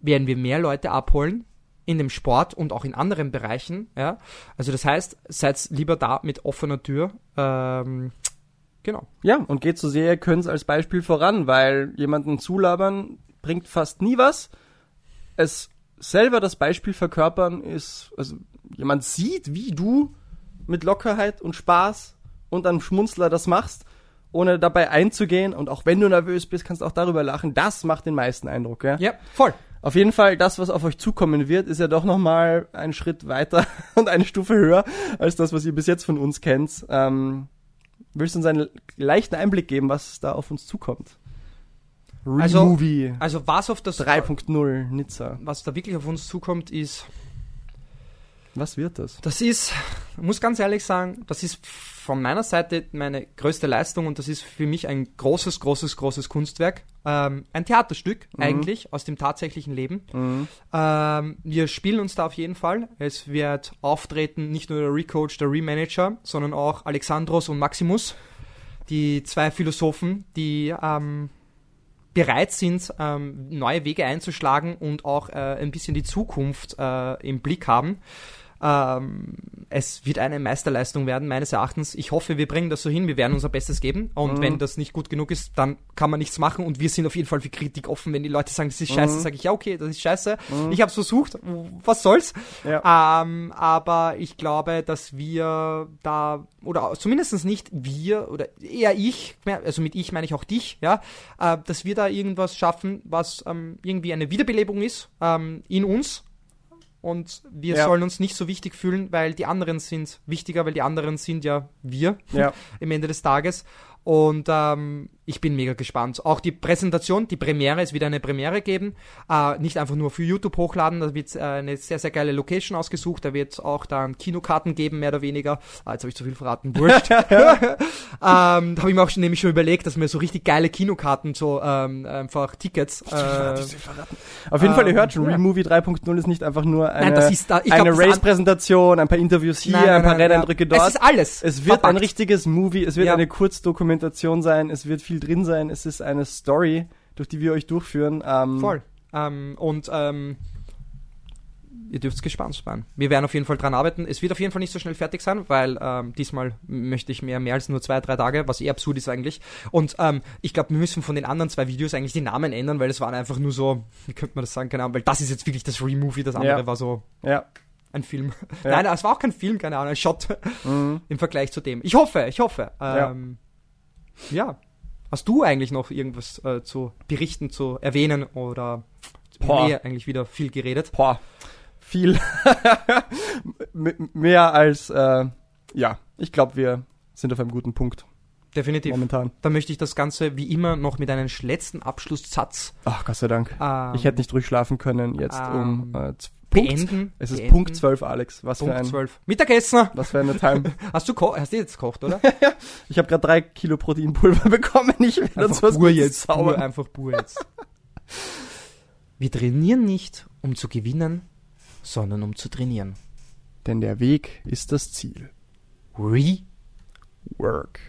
A: werden wir mehr Leute abholen in dem Sport und auch in anderen Bereichen, ja. Also das heißt, seid lieber da mit offener Tür, ähm, genau.
B: Ja, und geht so sehr ihr könnt als Beispiel voran, weil jemanden zulabern bringt fast nie was. Es selber das Beispiel verkörpern ist, also jemand sieht, wie du mit Lockerheit und Spaß und einem Schmunzler das machst, ohne dabei einzugehen und auch wenn du nervös bist, kannst du auch darüber lachen. Das macht den meisten Eindruck, ja?
A: Ja, voll.
B: Auf jeden Fall, das, was auf euch zukommen wird, ist ja doch nochmal einen Schritt weiter [LAUGHS] und eine Stufe höher als das, was ihr bis jetzt von uns kennt. Ähm, willst du uns einen leichten Einblick geben, was da auf uns zukommt?
A: Also- Also was auf das
B: 3.0 Nizza.
A: was da wirklich auf uns zukommt, ist,
B: Was wird das?
A: das ist, muss ganz ehrlich sagen, das ist von meiner Seite meine größte Leistung und das ist für mich ein großes, großes, großes Kunstwerk. Ähm, ein Theaterstück eigentlich aus dem tatsächlichen Leben.
B: Mhm.
A: Ähm, wir spielen uns da auf jeden Fall. Es wird auftreten nicht nur der Recoach, der Remanager, sondern auch Alexandros und Maximus, die zwei Philosophen, die ähm, bereit sind, ähm, neue Wege einzuschlagen und auch äh, ein bisschen die Zukunft äh, im Blick haben. Ähm, es wird eine Meisterleistung werden, meines Erachtens. Ich hoffe, wir bringen das so hin. Wir werden unser Bestes geben. Und
B: Mhm.
A: wenn das nicht gut genug ist, dann kann man nichts machen. Und wir sind auf jeden Fall für Kritik offen. Wenn die Leute sagen, das ist scheiße,
B: Mhm.
A: sage ich, ja, okay, das ist scheiße. Ich habe es versucht. Was soll's?
B: Ja.
A: Ähm, aber ich glaube, dass wir da, oder zumindest nicht wir, oder eher ich, also mit ich meine ich auch dich, ja, äh, dass wir da irgendwas schaffen, was ähm, irgendwie eine Wiederbelebung ist ähm, in uns. Und wir
B: Ja.
A: sollen uns nicht so wichtig fühlen, weil die anderen sind wichtiger, weil die anderen sind ja wir
B: Ja. [LAUGHS]
A: im Ende des Tages. Und ähm, ich bin mega gespannt. Auch die Präsentation, die Premiere, es wird eine Premiere geben. Äh, nicht einfach nur für YouTube hochladen, da wird äh, eine sehr, sehr geile Location ausgesucht. Da wird auch dann Kinokarten geben, mehr oder weniger. Ah, jetzt habe ich zu viel verraten, wurscht. [LAUGHS] ähm, da habe ich mir auch schon, nämlich schon überlegt, dass mir so richtig geile Kinokarten, so ähm, einfach Tickets. Äh,
B: Auf jeden Fall, ihr
A: Ähm,
B: hört schon,
A: ja.
B: Removie 3.0 ist nicht einfach nur eine,
A: Nein, ist glaub,
B: eine Race-Präsentation, ein paar Interviews hier,
A: Nein, nein,
B: ein paar
A: nein,
B: Renneindrücke dort.
A: Es ist alles.
B: Es wird ein
A: verpackt.
B: richtiges Movie, es wird
A: Ja.
B: eine Kurzdokumentation sein, es wird viel drin sein, es ist eine Story, durch die wir euch durchführen. Ähm,
A: Voll. Ähm, und ähm, ihr dürft gespannt sein. Wir werden auf jeden Fall dran arbeiten. Es wird auf jeden Fall nicht so schnell fertig sein, weil ähm, diesmal möchte ich mehr, mehr als nur zwei, drei Tage, was eher absurd ist eigentlich. Und ähm, ich glaube, wir müssen von den anderen zwei Videos eigentlich die Namen ändern, weil es waren einfach nur so, wie könnte man das sagen, keine Ahnung, weil das ist jetzt wirklich das Removie, das andere
B: Ja.
A: war so
B: Ja.
A: ein Film.
B: Ja. [LAUGHS]
A: Nein, es war auch kein Film, keine Ahnung, ein Shot
B: Mhm.
A: im Vergleich zu dem. Ich hoffe, ich hoffe. Ähm, ja. Hast du eigentlich noch irgendwas äh, zu berichten, zu erwähnen oder
B: Boah.
A: mehr eigentlich wieder viel geredet?
B: Boah, viel [LAUGHS] mehr als, äh, ja, ich glaube, wir sind auf einem guten Punkt
A: Definitiv.
B: momentan.
A: Dann möchte ich das Ganze wie immer noch mit einem letzten Abschlusssatz
B: Ach, Gott sei Dank.
A: ähm,
B: ich hätte nicht durchschlafen können jetzt um
A: ähm,
B: äh, z- Punkt.
A: beenden.
B: Es ist
A: beenden.
B: Punkt 12, Alex. Was für
A: Punkt
B: ein,
A: 12. Mittagessen!
B: was für eine Time. [LAUGHS]
A: Hast du, hast du jetzt gekocht, oder? [LAUGHS]
B: Ich habe gerade drei Kilo Proteinpulver [LAUGHS] bekommen. Ich werde uns
A: Einfach
B: was
A: pur jetzt. Pur,
B: zaubern.
A: einfach pur jetzt. Wir trainieren nicht, um zu gewinnen, sondern um zu trainieren.
B: Denn der Weg ist das Ziel.
A: Re
B: Work.